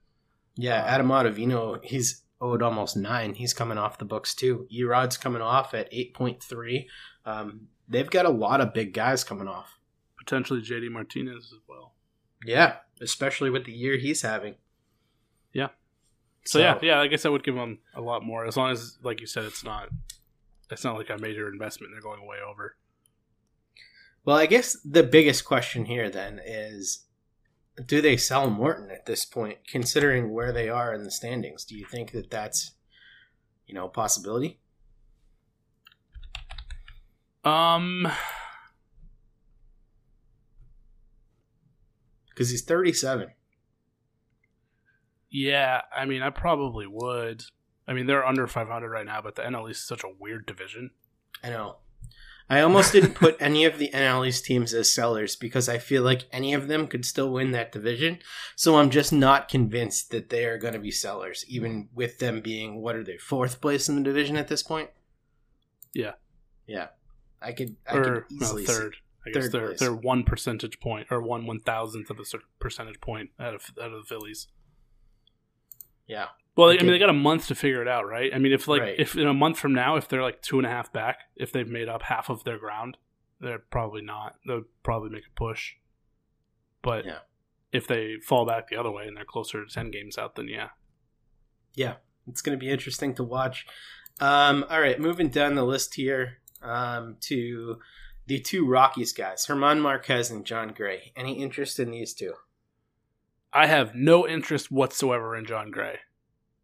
Yeah, Adam Ottavino, he's owed almost nine. He's coming off the books too. E-Rod's coming off at eight point three. Um, they've got a lot of big guys coming off. Potentially JD Martinez as well. Yeah, especially with the year he's having. Yeah. So, yeah, yeah, I guess I would give them a lot more as long as, like you said, it's not it's not like a major investment they're going way over. Well, I guess the biggest question here then is do they sell Morton at this point, considering where they are in the standings? Do you think that that's, you know, a possibility? Um, because he's 37. Yeah, I mean, I probably would. I mean, they're under 500 right now, but the NL East is such a weird division. I know. I almost didn't put any of the NL East teams as sellers because I feel like any of them could still win that division. So I'm just not convinced that they are going to be sellers, even with them being, what are they, fourth place in the division at this point? Yeah. Yeah. I could, I or could easily no, third. I guess third they're place. they're one percentage point or one one thousandth of a percentage point out of out of the Phillies. Yeah. Well, I mean, they got a month to figure it out, right? I mean, if like Right. if in a month from now, if they're like two and a half back, if they've made up half of their ground, they're probably not. They'll probably make a push. But Yeah. if they fall back the other way and they're closer to ten games out, then yeah. Yeah, it's going to be interesting to watch. Um, all right, moving down the list here um, to the two Rockies guys, Germán Marquez and Jon Gray. Any interest in these two? I have no interest whatsoever in Jon Gray.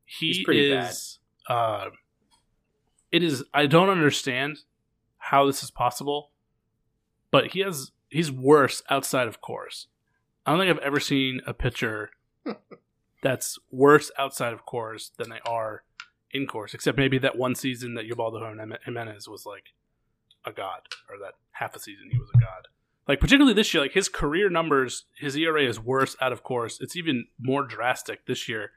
He He's pretty is. Uh, it is. I don't understand how this is possible, but he has. He's worse outside of Coors. I don't think I've ever seen a pitcher that's worse outside of Coors than they are in Coors. Except maybe that one season that Ubaldo Jimenez was like a god, or that half a season he was a god. Like particularly this year, like his career numbers, his ERA is worse out of Coors. It's even more drastic this year.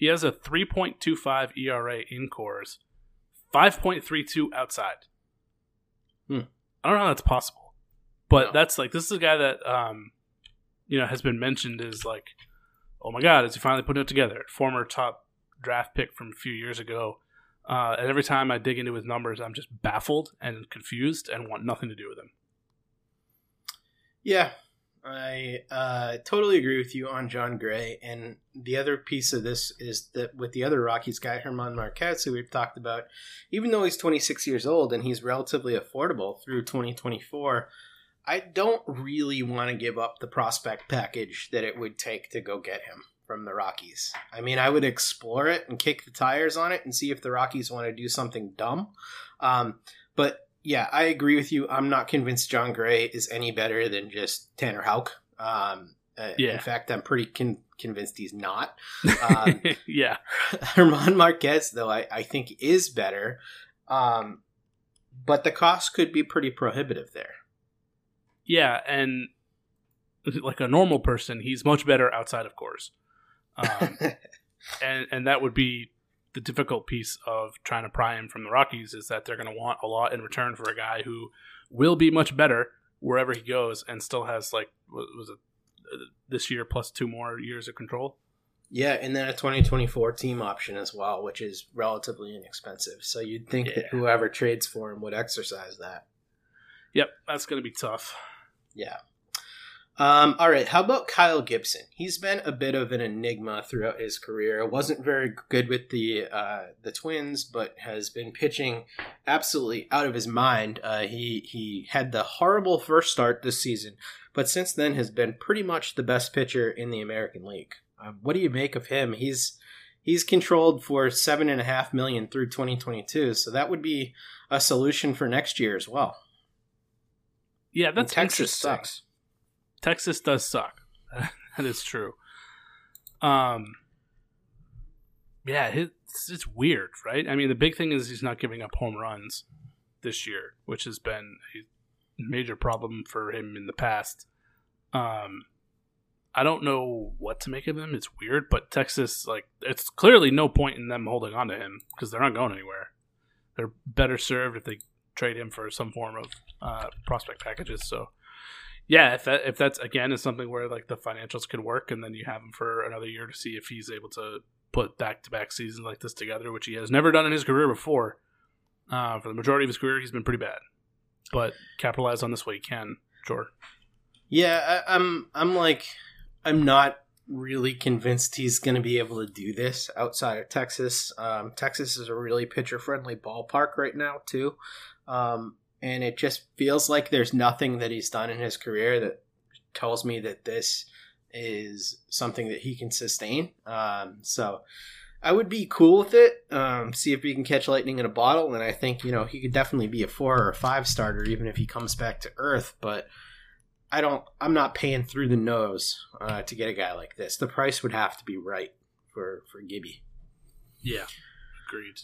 He has a 3.25 ERA in Coors, 5.32 outside. Hmm. I don't know how that's possible, but No. that's like this is a guy that um, you know has been mentioned as like, oh my god, is he finally putting it together? Former top draft pick from a few years ago. Uh, and every time I dig into his numbers, I'm just baffled and confused and want nothing to do with him. Yeah, I uh, totally agree with you on Jon Gray. And the other piece of this is that with the other Rockies guy, Germán Marquez, who we've talked about, even though he's 26 years old and he's relatively affordable through 2024, I don't really want to give up the prospect package that it would take to go get him from the Rockies. I mean, I would explore it and kick the tires on it and see if the Rockies want to do something dumb. Um, but yeah, I agree with you. I'm not convinced Jon Gray is any better than just Tanner Houck. Um, uh, Yeah. In fact, I'm pretty con- convinced he's not. Um, yeah, Germán Marquez, though, I, I think is better. Um, but the cost could be pretty prohibitive there. yeah, and like a normal person, he's much better outside of Coors. Um, and and that would be the difficult piece of trying to pry him from the Rockies is that they're going to want a lot in return for a guy who will be much better wherever he goes and still has like what was it uh, this year plus two more years of control. yeah, and then a 2024 team option as well, which is relatively inexpensive. So you'd think that whoever trades for him would exercise that. Yep, that's going to be tough. Yeah. Um, all right. How about Kyle Gibson? He's been a bit of an enigma throughout his career. wasn't very good with the uh, the Twins, but has been pitching absolutely out of his mind. Uh, he he had the horrible first start this season, but since then has been pretty much the best pitcher in the American League. Um, what do you make of him? He's he's controlled for seven and a half million through 2022, so that would be a solution for next year as well. Yeah, And that's Texas interesting. sucks. Texas does suck. that is true. Um, yeah, it's it's weird, right? I mean, the big thing is he's not giving up home runs this year, which has been a major problem for him in the past. Um, I don't know what to make of him. It's weird, but Texas, like, it's clearly no point in them holding on to him because they're not going anywhere. They're better served if they trade him for some form of uh, prospect packages. So, yeah, if that if that's again is something where like the financials could work, and then you have him for another year to see if he's able to put back to back seasons like this together, which he has never done in his career before. Uh, for the majority of his career, he's been pretty bad, but capitalize on this way he can. Sure. Yeah, I, I'm. I'm like, I'm not really convinced he's going to be able to do this outside of Texas. Um, Texas is a really pitcher friendly ballpark right now too. Um, and it just feels like there's nothing that he's done in his career that tells me that this is something that he can sustain. Um, so I would be cool with it. Um, see if we can catch lightning in a bottle, and I think you know he could definitely be a four or a five starter, even if he comes back to earth. But I don't. I'm not paying through the nose uh, to get a guy like this. The price would have to be right for for Gibby. Yeah, agreed.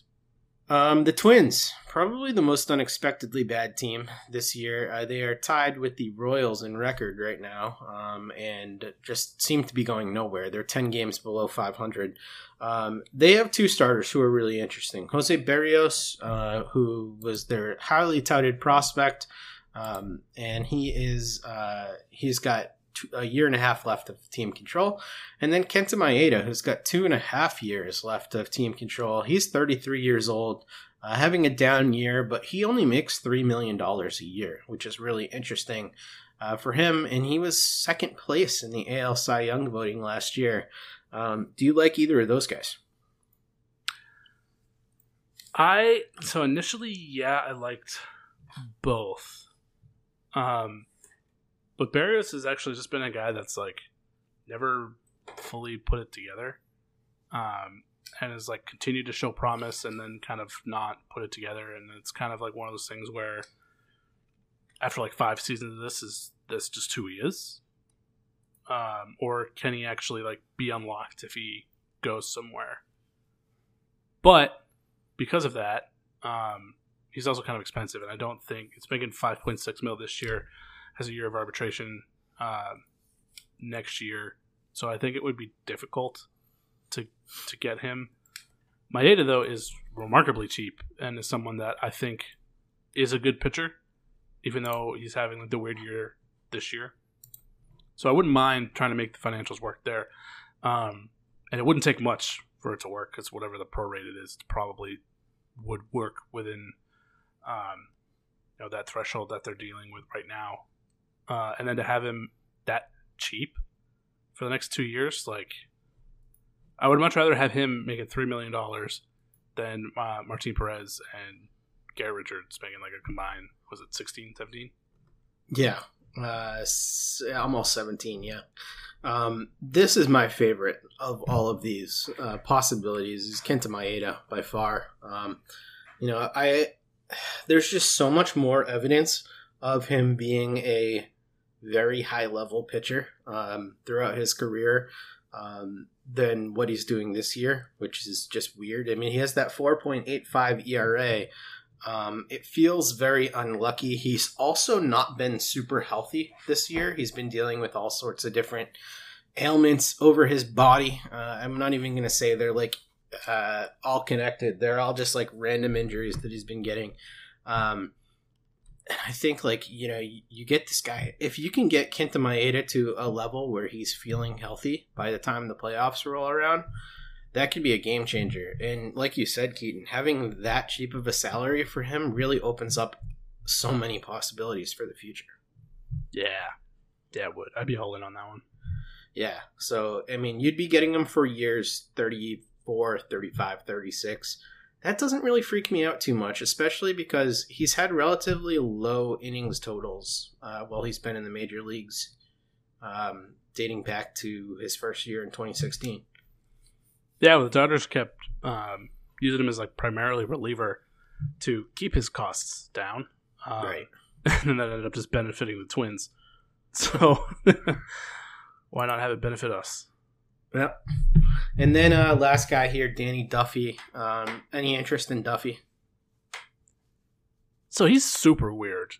Um, the Twins, probably the most unexpectedly bad team this year. Uh, they are tied with the Royals in record right now, um, and just seem to be going nowhere. They're ten games below 500. Um, they have two starters who are really interesting. Jose Berrios, uh, who was their highly touted prospect, um, and he is uh, he's got a year and a half left of team control. And then Kenta Maeda, who's got two and a half years left of team control. He's 33 years old, uh, having a down year, but he only makes $3 million a year, which is really interesting uh, for him. And he was second place in the AL Cy Young voting last year. Um, do you like either of those guys? I so initially, yeah, I liked both. Um, but Berrios has actually just been a guy that's like never fully put it together, um, and has like continued to show promise and then kind of not put it together. And it's kind of like one of those things where after like five seasons of this, is this just who he is? Um, or can he actually like be unlocked if he goes somewhere? But because of that, um, he's also kind of expensive, and I don't think it's making five point six mil this year has a year of arbitration uh, next year, so I think it would be difficult to to get him. Maeda though is remarkably cheap and is someone that I think is a good pitcher, even though he's having like, the weird year this year. So I wouldn't mind trying to make the financials work there, um, and it wouldn't take much for it to work because whatever the prorated is probably would work within um, you know that threshold that they're dealing with right now uh, and then to have him that cheap for the next two years, like I would much rather have him making three million dollars than uh, Martin Perez and Garrett Richards making like a combined was it 16, 17? Yeah, uh, almost seventeen. Yeah. Um, this is my favorite of all of these uh, possibilities. Is Kenta Maeda by far. Um, you know, I there's just so much more evidence of him being a very high level pitcher um, throughout his career um, than what he's doing this year, which is just weird. I mean, he has that 4.85 ERA. Um, it feels very unlucky. He's also not been super healthy this year. He's been dealing with all sorts of different ailments over his body. Uh, I'm not even going to say they're like uh, all connected. They're all just like random injuries that he's been getting. Um, I think like you know you, you, get this guy if you can get Kenta Maeda to a level where he's feeling healthy by the time the playoffs roll around, that could be a game changer. And like you said, Keaton, having that cheap of a salary for him really opens up so many possibilities for the future. Yeah, yeah, would I'd be holding on that one. Yeah, so I mean, you'd be getting him for years 34, 35, 36 that doesn't really freak me out too much, especially because he's had relatively low innings totals uh, while he's been in the major leagues, um, dating back to his first year in 2016. Yeah, well, the Dodgers kept um, using him as like primarily reliever to keep his costs down, um, right? And that ended up just benefiting the Twins. So why not have it benefit us? Yep. And then uh, last guy here, Danny Duffy. Um, any interest in Duffy? So he's super weird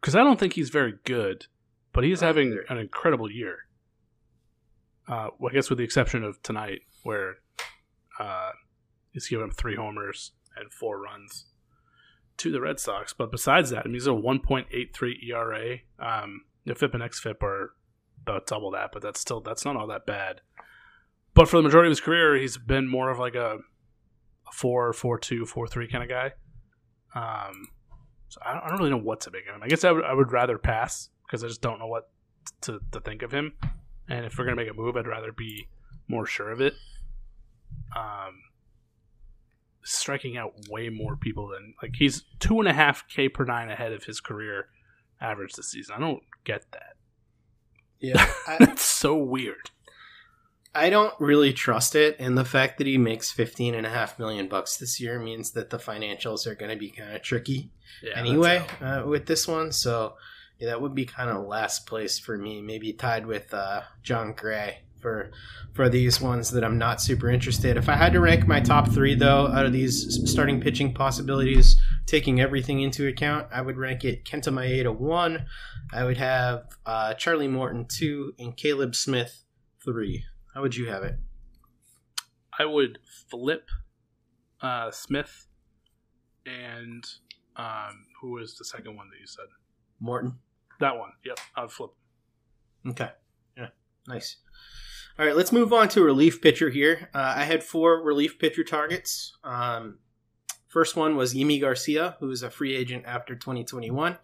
because I don't think he's very good, but he's having an incredible year. Uh, well, I guess with the exception of tonight, where uh, he's given up three homers and four runs to the Red Sox. But besides that, I mean, he's a 1.83 ERA. Um, the FIP and XFIP are about double that, but that's still that's not all that bad. But for the majority of his career, he's been more of like a, a four, four, two, four, three kind of guy. Um, so I don't, I don't, really know what to make of him. I guess I would, I would rather pass because I just don't know what to, to think of him. And if we're gonna make a move, I'd rather be more sure of it. Um, striking out way more people than like he's two and a half K per nine ahead of his career average this season. I don't get that. Yeah, that's so weird. I don't really trust it, and the fact that he makes fifteen and a half million bucks this year means that the financials are going to be kind of tricky Yeah, anyway uh, with this one. So yeah, that would be kind of last place for me, maybe tied with uh, Jon Gray for for these ones that I'm not super interested. If I had to rank my top three though, out of these starting pitching possibilities, taking everything into account, I would rank it Kenta Maeda one. I would have uh, Charlie Morton two and Caleb Smith three. How would you have it? I would flip uh, Smith and um, who was the second one that you said? Morton. That one. Yep, I'd flip. Okay. Yeah. Nice. All right, let's move on to relief pitcher here. Uh, I had four relief pitcher targets. Um, first one was Yimi Garcia, who is a free agent after 2021.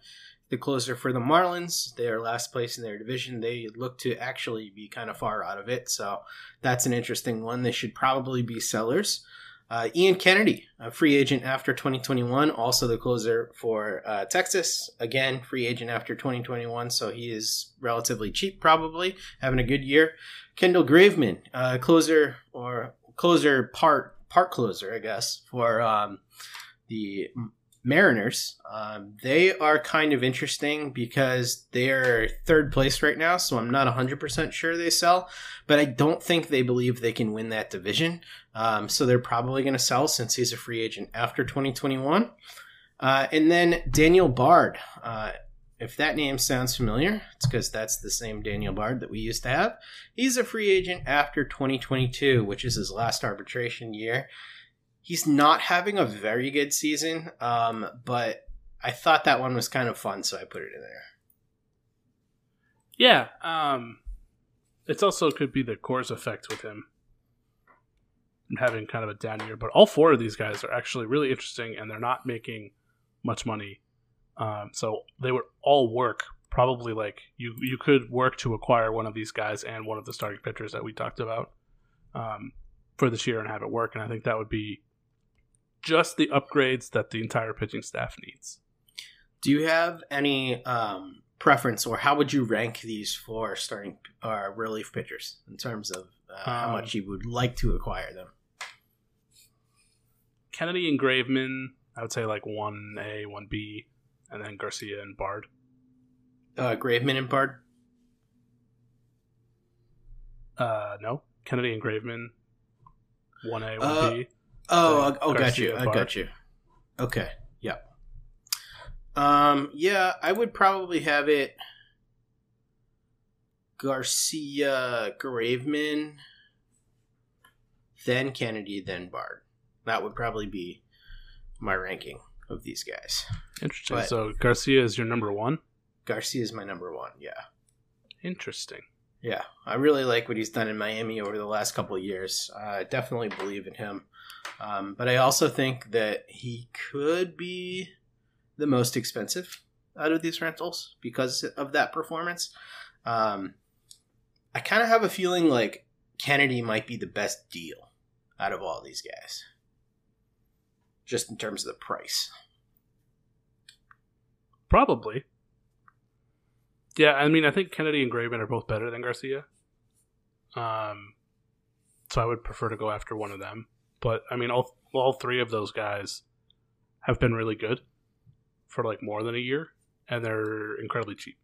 The closer for the Marlins. They are last place in their division. They look to actually be kind of far out of it, so that's an interesting one. They should probably be sellers. Uh, Ian Kennedy, a free agent after 2021, also the closer for uh, Texas. Again, free agent after 2021, so he is relatively cheap, probably having a good year. Kendall Graveman, uh, closer or closer part part closer, I guess, for um, the Mariners. Um, they are kind of interesting because they're third place right now, so I'm not 100% sure they sell, but I don't think they believe they can win that division. Um, so they're probably going to sell since he's a free agent after 2021. Uh, and then Daniel Bard. Uh, if that name sounds familiar, it's because that's the same Daniel Bard that we used to have. He's a free agent after 2022, which is his last arbitration year. He's not having a very good season, um, but I thought that one was kind of fun, so I put it in there. Yeah, um, it's also could be the Coors effect with him and having kind of a down year. But all four of these guys are actually really interesting, and they're not making much money. Um, so they would all work. Probably like you, you could work to acquire one of these guys and one of the starting pitchers that we talked about um, for this year and have it work. And I think that would be just the upgrades that the entire pitching staff needs. Do you have any um, preference, or how would you rank these four starting uh, relief pitchers in terms of uh, how Um, much you would like to acquire them? Kennedy and Graveman, I would say like one A, one B, and then Garcia and Bard. Uh, Graveman and Bard. Uh, no, Kennedy and Graveman, one A, one Uh, B. Oh, Then oh, got you. and I got you. Okay. Yep. Um. Yeah, I would probably have it. Garcia, Graveman, then Kennedy, then Bard. That would probably be my ranking of these guys. Interesting. but- so Garcia is your number one. Garcia is my number one. Yeah. Interesting. Yeah, I really like what he's done in Miami over the last couple of years. I definitely believe in him. Um, but I also think that he could be the most expensive out of these rentals because of that performance. Um, I kind of have a feeling like Kennedy might be the best deal out of all these guys, just in terms of the price. Probably. Yeah, I mean, I think Kennedy and Graveman are both better than Garcia. Um, so I would prefer to go after one of them. But I mean, all all three of those guys have been really good for like more than a year, and they're incredibly cheap.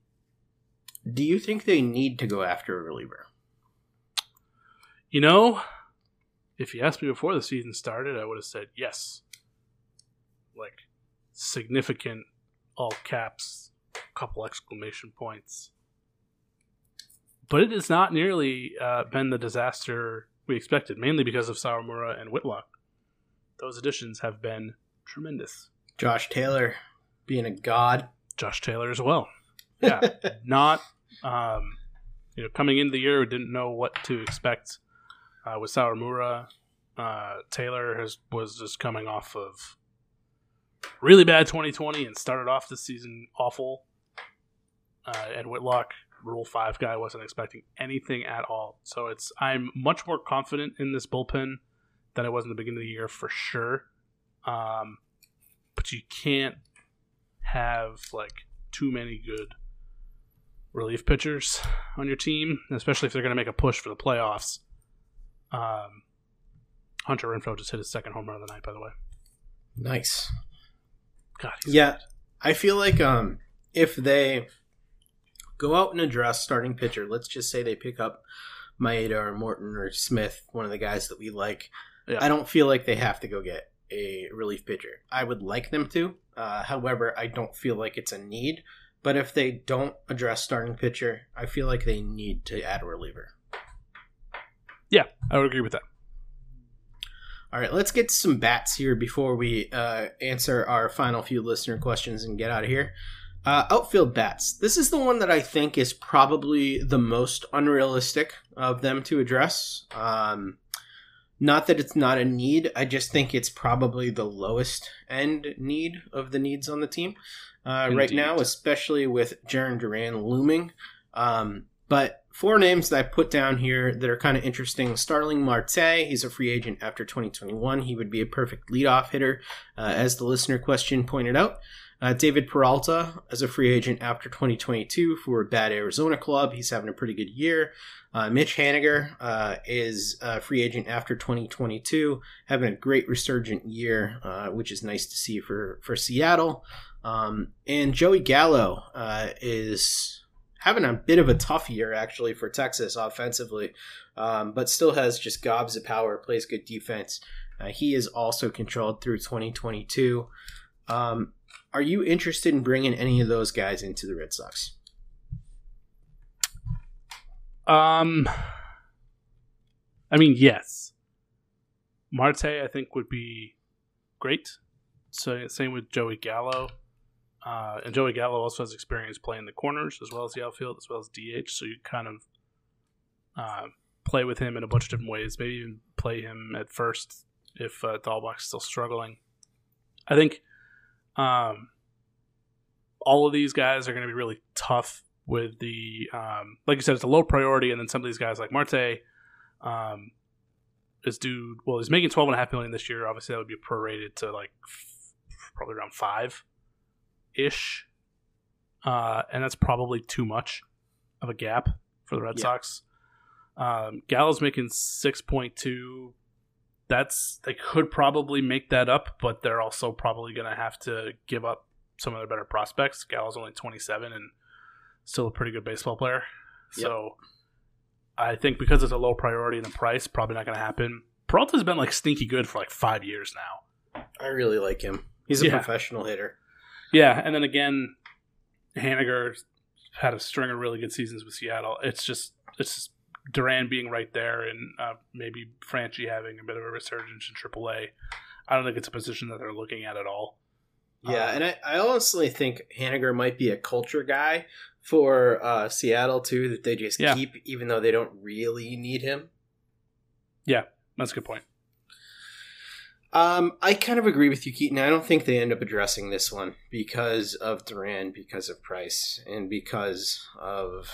Do you think they need to go after a reliever? You know, if you asked me before the season started, I would have said yes. Like significant all caps, couple exclamation points. But it has not nearly uh, been the disaster we expected, mainly because of Sawamura and Whitlock. Those additions have been tremendous. Josh Taylor being a god. Josh Taylor as well. Yeah, not um, you know coming into the year we didn't know what to expect uh, with Sawamura. Uh, Taylor has was just coming off of really bad 2020 and started off the season awful. Uh, and Whitlock, Rule Five guy, wasn't expecting anything at all. So it's I'm much more confident in this bullpen than I was in the beginning of the year for sure. Um, but you can't have like too many good relief pitchers on your team, especially if they're going to make a push for the playoffs. Um, Hunter Renfroe just hit his second home run of the night, by the way. Nice. God, yeah, I feel like um, if they go out and address starting pitcher, let's just say they pick up Maeda or Morton or Smith, one of the guys that we like. Yeah. I don't feel like they have to go get a relief pitcher. I would like them to. Uh, however, I don't feel like it's a need. But if they don't address starting pitcher, I feel like they need to add a reliever. Yeah, I would agree with that. All right, let's get some bats here before we uh, answer our final few listener questions and get out of here. Uh, outfield bats. This is the one that I think is probably the most unrealistic of them to address. Um, not that it's not a need, I just think it's probably the lowest end need of the needs on the team uh, right now, especially with Jarren Duran looming. Um, but four names that I put down here that are kind of interesting. Starling Marte, he's a free agent after 2021. He would be a perfect leadoff hitter, uh, as the listener question pointed out. Uh, David Peralta as a free agent after 2022 for bad Arizona club. He's having a pretty good year. Uh, Mitch Haniger uh, is a free agent after 2022, having a great resurgent year, uh, which is nice to see for, for Seattle. Um, and Joey Gallo uh, is having a bit of a tough year, actually, for Texas offensively, um, but still has just gobs of power, plays good defense. Uh, he is also controlled through 2022. Um, are you interested in bringing any of those guys into the Red Sox? Um, I mean, yes. Marte, I think, would be great. So same with Joey Gallo. Uh, and Joey Gallo also has experience playing the corners as well as the outfield, as well as DH. So you kind of uh, play with him in a bunch of different ways. Maybe even play him at first if uh, Dalbec's still struggling. I think um, all of these guys are going to be really tough with the um, like you said, it's a low priority, and then some of these guys like Marte um, is due. Well, he's making twelve and a half million this year. Obviously, that would be prorated to like f- probably around five ish, uh, and that's probably too much of a gap for the Red yeah. Sox. Um, Gallo's making six point two that's they could probably make that up, but they're also probably going to have to give up some of their better prospects. Gallo's only 27 and still a pretty good baseball player. Yep. So I think because it's a low priority in the price, probably not going to happen. Peralta's been like stinky good for like five years now. I really like him. He's a yeah. professional hitter. Yeah, and then again, Haniger had a string of really good seasons with Seattle. It's just it's just Duran being right there and uh, maybe Franchy having a bit of a resurgence in AAA. I don't think it's a position that they're looking at at all. Yeah, um, and I, I honestly think Haniger might be a culture guy for uh, Seattle too, that they just yeah. keep even though they don't really need him. Yeah, that's a good point. Um, I kind of agree with you, Keaton. I don't think they end up addressing this one because of Duran, because of price, and because of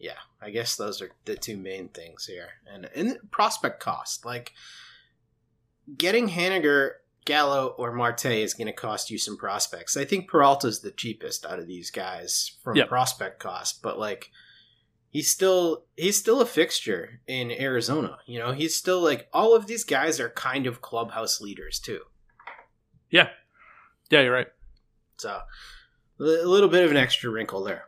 yeah, I guess those are the two main things here. And and prospect cost, like getting Haniger, Gallo, or Marte is going to cost you some prospects. I think Peralta's the cheapest out of these guys from yep. prospect cost, but like he's still he's still a fixture in Arizona. You know, he's still like all of these guys are kind of clubhouse leaders too. Yeah, yeah, you're right. So a little bit of an extra wrinkle there.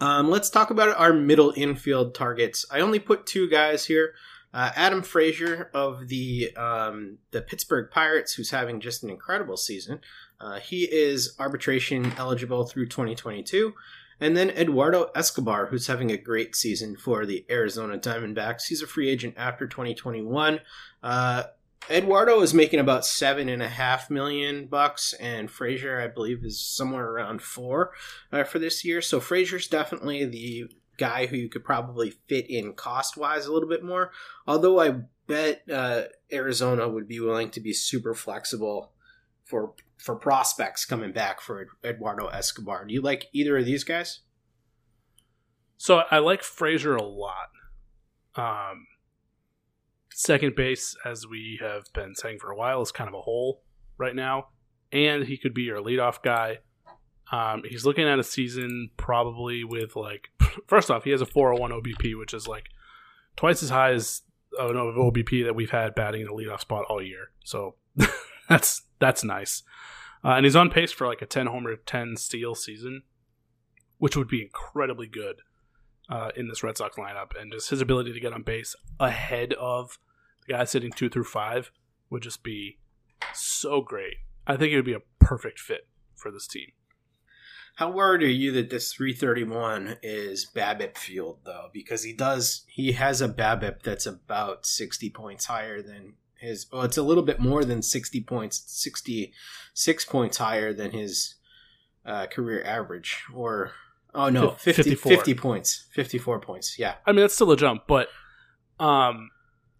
Um, let's talk about our middle infield targets. I only put two guys here. Uh, Adam Frazier of the um, the Pittsburgh Pirates, who's having just an incredible season. Uh, he is arbitration eligible through 2022. And then Eduardo Escobar, who's having a great season for the Arizona Diamondbacks. He's a free agent after 2021. Uh, Eduardo is making about seven and a half million bucks, and Frazier, I believe, is somewhere around four uh, for this year. So Frazier's definitely the guy who you could probably fit in cost wise a little bit more. Although I bet uh, Arizona would be willing to be super flexible for for prospects coming back for Eduardo Escobar. Do you like either of these guys? So I like Frazier a lot. Um, second base, as we have been saying for a while, is kind of a hole right now, and he could be your leadoff guy. Um, he's looking at a season probably with like, first off, he has a 401 OBP, which is like twice as high as an OBP that we've had batting in the leadoff spot all year. So that's that's nice. Uh, and he's on pace for like a 10 homer, 10 steal season, which would be incredibly good uh, in this Red Sox lineup. And just his ability to get on base ahead of the guy sitting two through five would just be so great. I think it would be a perfect fit for this team. How worried are you that this 331 is BABIP fueled though? Because he does he has a BABIP that's about 60 points higher than his. Well, it's a little bit more than 60 points, 66 points higher than his uh, career average. Or oh no, 50, 54. 50 points, 54 points. Yeah, I mean that's still a jump, but um,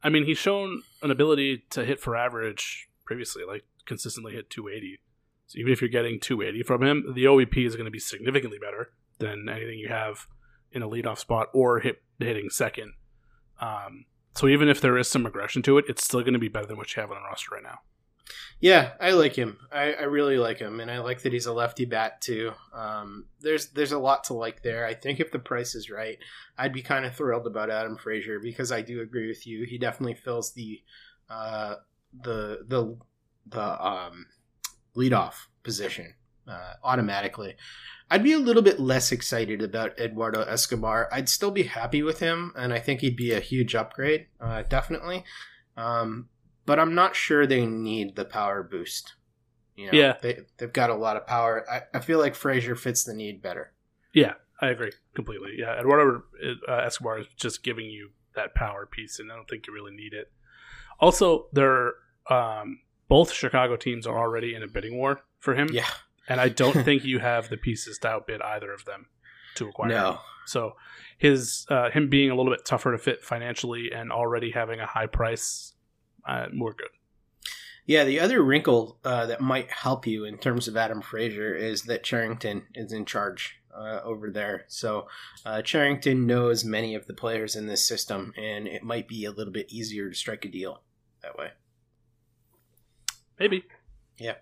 I mean he's shown an ability to hit for average previously, like consistently hit 280. So even if you're getting 280 from him, the OBP is going to be significantly better than anything you have in a leadoff spot or hit, hitting second. Um, so even if there is some regression to it, it's still going to be better than what you have on the roster right now. Yeah, I like him. I, I really like him, and I like that he's a lefty bat too. Um, there's there's a lot to like there. I think if the price is right, I'd be kind of thrilled about Adam Frazier because I do agree with you. He definitely fills the uh, the the the um, leadoff position uh, automatically. I'd be a little bit less excited about Eduardo Escobar. I'd still be happy with him, and I think he'd be a huge upgrade, uh, definitely. Um, but I'm not sure they need the power boost. You know, Yeah. they, they've got a lot of power. I, I feel like Frazier fits the need better. Yeah, I agree completely. Yeah, Eduardo uh, Escobar is just giving you that power piece, and I don't think you really need it. Also, they're um, both Chicago teams are already in a bidding war for him. Yeah. and I don't think you have the pieces to outbid either of them to acquire. No. him. So his uh, him being a little bit tougher to fit financially and already having a high price, uh, we're good. Yeah, the other wrinkle uh, that might help you in terms of Adam Frazier is that Cherington is in charge uh, over there. So uh, Cherington knows many of the players in this system, and it might be a little bit easier to strike a deal that way. Maybe. Yeah.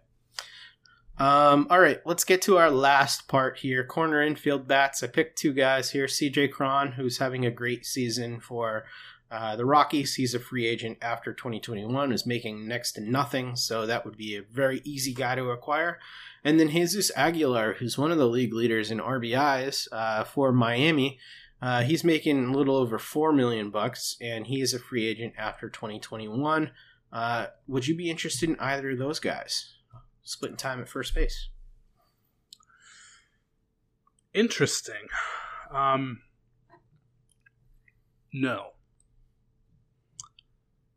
Um, all right, let's get to our last part here. Corner infield bats. I picked two guys here. CJ Cron, who's having a great season for uh, the Rockies. He's a free agent after 2021, is making next to nothing, so that would be a very easy guy to acquire. And then Jesus Aguilar, who's one of the league leaders in RBIs uh, for Miami. Uh, he's making a little over four million bucks, and he is a free agent after 2021. Uh, would you be interested in either of those guys? Splitting time at first base. Interesting. Um, no.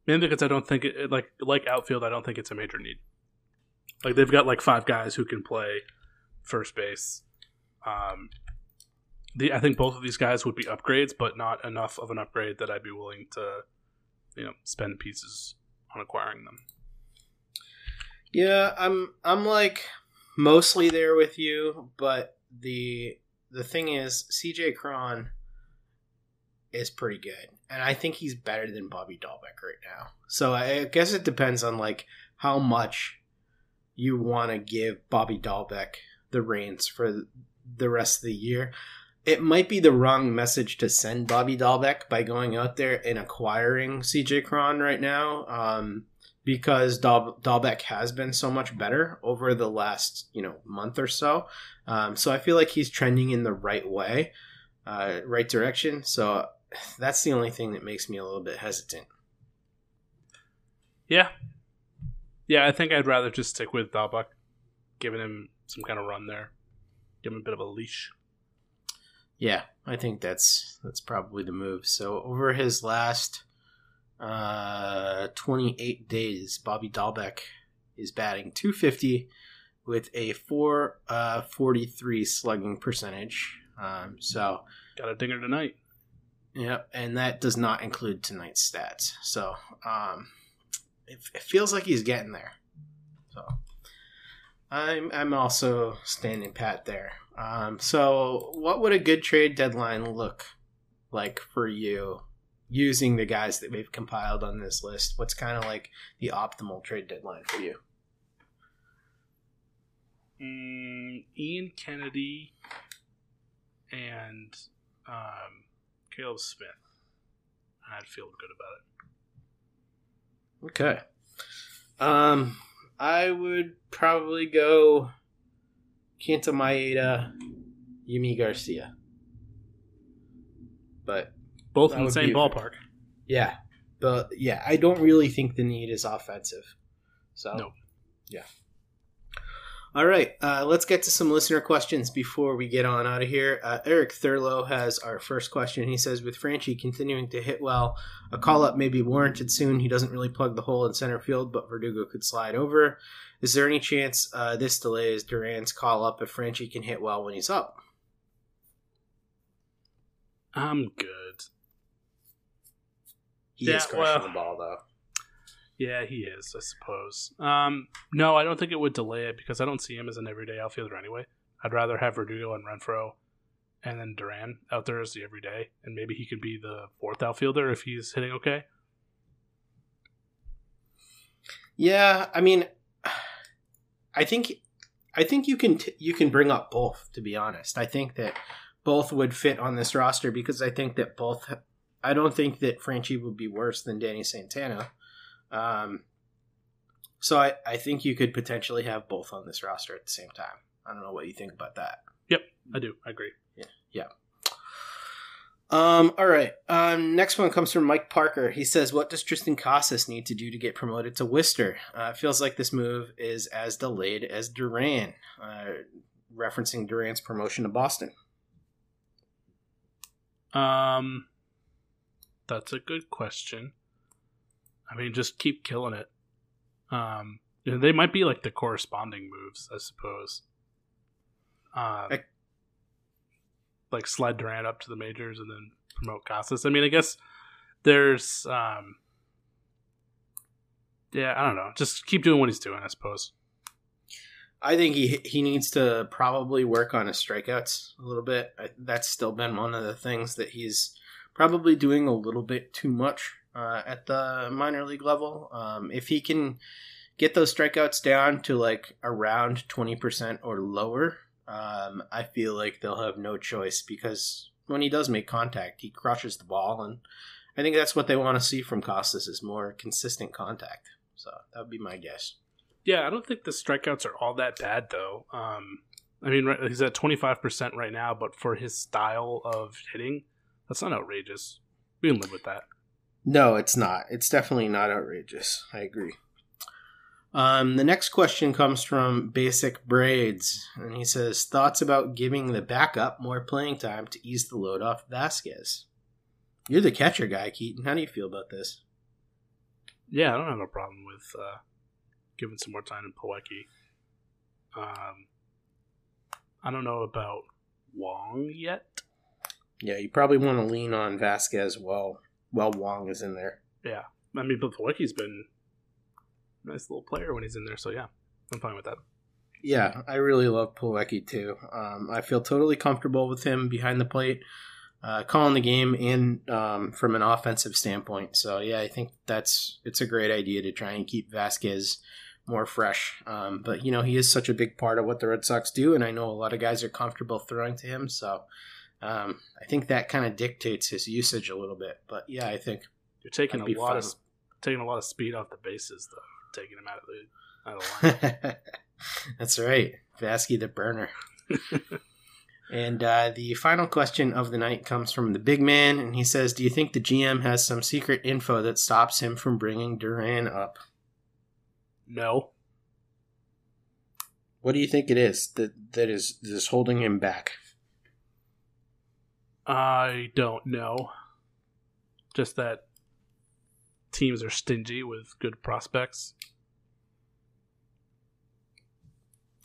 Mainly because I don't think it like like outfield. I don't think it's a major need. Like they've got like five guys who can play first base. Um, the I think both of these guys would be upgrades, but not enough of an upgrade that I'd be willing to, you know, spend pieces on acquiring them. Yeah, I'm I'm like mostly there with you, but the the thing is CJ Cron is pretty good. And I think he's better than Bobby Dalbec right now. So I guess it depends on like how much you want to give Bobby Dalbec the reins for the rest of the year. It might be the wrong message to send Bobby Dalbec by going out there and acquiring CJ Cron right now. Um, because Dahl- Dalbec has been so much better over the last you know month or so. Um, so I feel like he's trending in the right way, uh, right direction. So that's the only thing that makes me a little bit hesitant. Yeah, yeah. I think I'd rather just stick with Dalbec, giving him some kind of run there, give him a bit of a leash. Yeah, I think that's that's probably the move. So over his last uh, 28 days, Bobby Dalbec is batting 250 with a 443 slugging percentage. Um, so got a dinger tonight. Yep, and that does not include tonight's stats. So um, it, it feels like he's getting there. So I'm I'm also standing pat there. Um, so what would a good trade deadline look like for you using the guys that we've compiled on this list, what's kind of like the optimal trade deadline for you? Mm, Ian Kennedy and um, Caleb Smith. I'd feel good about it. Okay. Um, I would probably go Kenta Maeda, Yimi Garcia. But both in the same ballpark. Yeah. But yeah, I don't really think the need is offensive. So no. Yeah. All right, uh, let's get to some listener questions before we get on out of here. Uh, Eric Thurlow has our first question. He says, "With Franchy continuing to hit well, a call up may be warranted soon. He doesn't really plug the hole in center field, but Verdugo could slide over. Is there any chance uh, this delays Duran's call up if Franchy can hit well when he's up?" I'm good. He yeah, is crushing well, the ball though. Yeah, he is, I suppose. Um, no, I don't think it would delay it because I don't see him as an everyday outfielder anyway. I'd rather have Verdugo and Renfroe and then Duran out there as the everyday, and maybe he could be the fourth outfielder if he's hitting okay. Yeah, I mean, I think, I think you can t- you can bring up both. To be honest, I think that both would fit on this roster because I think that both. I don't think that Franchy would be worse than Danny Santana. Um, so I, I think you could potentially have both on this roster at the same time. I don't know what you think about that. Yep, I do. I agree. Yeah. Yeah. Um, all right. Um, next one comes from Mike Parker. He says, "What does Triston Casas need to do to get promoted to Worcester? Uh, it feels like this move is as delayed as Duran." Uh, referencing Duran's promotion to Boston. Um, that's a good question. I mean, just keep killing it. Um, they might be like the corresponding moves, I suppose. Um, I, like slide Duran up to the majors and then promote Casas. I mean, I guess there's, um, yeah, I don't know. Just keep doing what he's doing, I suppose. I think he he needs to probably work on his strikeouts a little bit. That's still been one of the things that he's probably doing a little bit too much uh, at the minor league level. Um, if he can get those strikeouts down to like around 20% or lower, um, I feel like they'll have no choice because when he does make contact, he crushes the ball. And I think that's what they want to see from Casas is more consistent contact. So that would be my guess. Yeah, I don't think the strikeouts are all that bad though. Um, I mean, he's at 25% right now, but for his style of hitting, that's not outrageous. We can live with that. No, it's not. It's definitely not outrageous. I agree. Um, the next question comes from Basic Braids, and he says thoughts about giving the backup more playing time to ease the load off Vazquez. You're the catcher guy, Keaton. How do you feel about this? Yeah, I don't have a problem with uh, giving some more time to Plawecki. Um, I don't know about Wong yet. Yeah, you probably want to lean on Vazquez well while Wong is in there. Yeah, I mean, but Plawecki's been a nice little player when he's in there, so yeah, I'm fine with that. Yeah, I really love Plawecki too. Um, I feel totally comfortable with him behind the plate, uh, calling the game and um, from an offensive standpoint. So yeah, I think that's it's a great idea to try and keep Vazquez more fresh. Um, but you know, he is such a big part of what the Red Sox do, and I know a lot of guys are comfortable throwing to him. So um, I think that kind of dictates his usage a little bit. But yeah, I think you're taking a lot fun. of taking a lot of speed off the bases, though, taking him out of the out of the line. That's right, Vasky the burner. and uh, the final question of the night comes from the big man, and he says, "Do you think the GM has some secret info that stops him from bringing Duran up?" No. What do you think it is that that is is holding him back? I don't know. Just that teams are stingy with good prospects.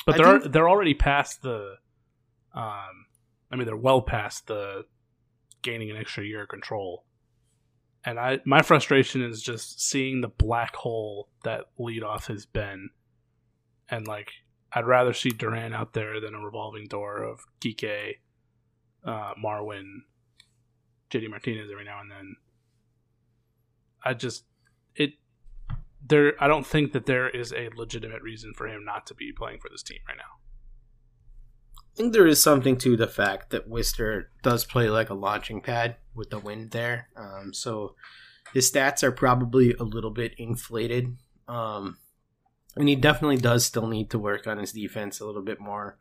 But they're think... they're already past the um I mean they're well past the gaining an extra year of control. And I my frustration is just seeing the black hole that leadoff has been. And like I'd rather see Duran out there than a revolving door of Kike uh, Marwin, JD Martinez every now and then, I just it there. I don't think that there is a legitimate reason for him not to be playing for this team right now. I think there is something to the fact that Worcester does play like a launching pad with the wind there. Um, so his stats are probably a little bit inflated. Um, and he definitely does still need to work on his defense a little bit more.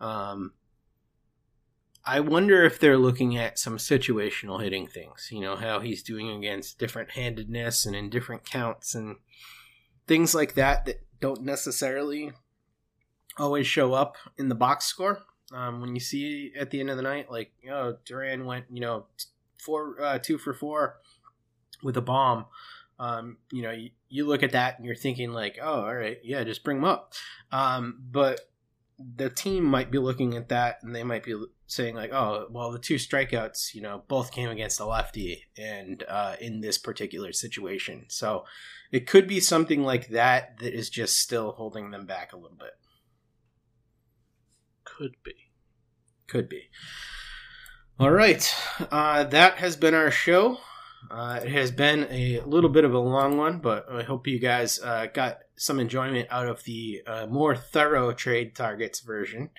Um, I wonder if they're looking at some situational hitting things, you know, how he's doing against different handedness and in different counts and things like that that don't necessarily always show up in the box score. Um, when you see at the end of the night, like, you know, Duran went, you know, four, uh, two for four with a bomb. Um, you know, you, you, look at that and you're thinking like, oh, all right, yeah, just bring them up. Um, but the team might be looking at that and they might be saying like, oh, well, the two strikeouts, you know, both came against a lefty and uh, in this particular situation. So it could be something like that that is just still holding them back a little bit. Could be. Could be. All right. Uh, that has been our show. Uh, it has been a little bit of a long one, but I hope you guys uh, got some enjoyment out of the uh, more thorough trade targets version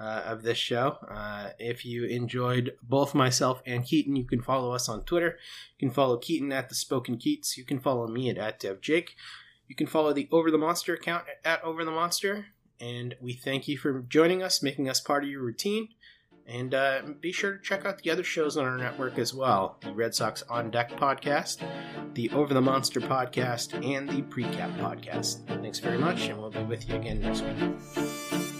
uh, of this show. Uh, if you enjoyed both myself and Keaton, you can follow us on Twitter. You can follow Keaton at the Spoken Keats. You can follow me at, at DevJake. You can follow the Over the Monster account at Over the Monster. And we thank you for joining us, making us part of your routine. And uh, be sure to check out the other shows on our network as well the Red Sox On Deck podcast, the Over the Monster podcast, and the Precap podcast. Thanks very much, and we'll be with you again next week.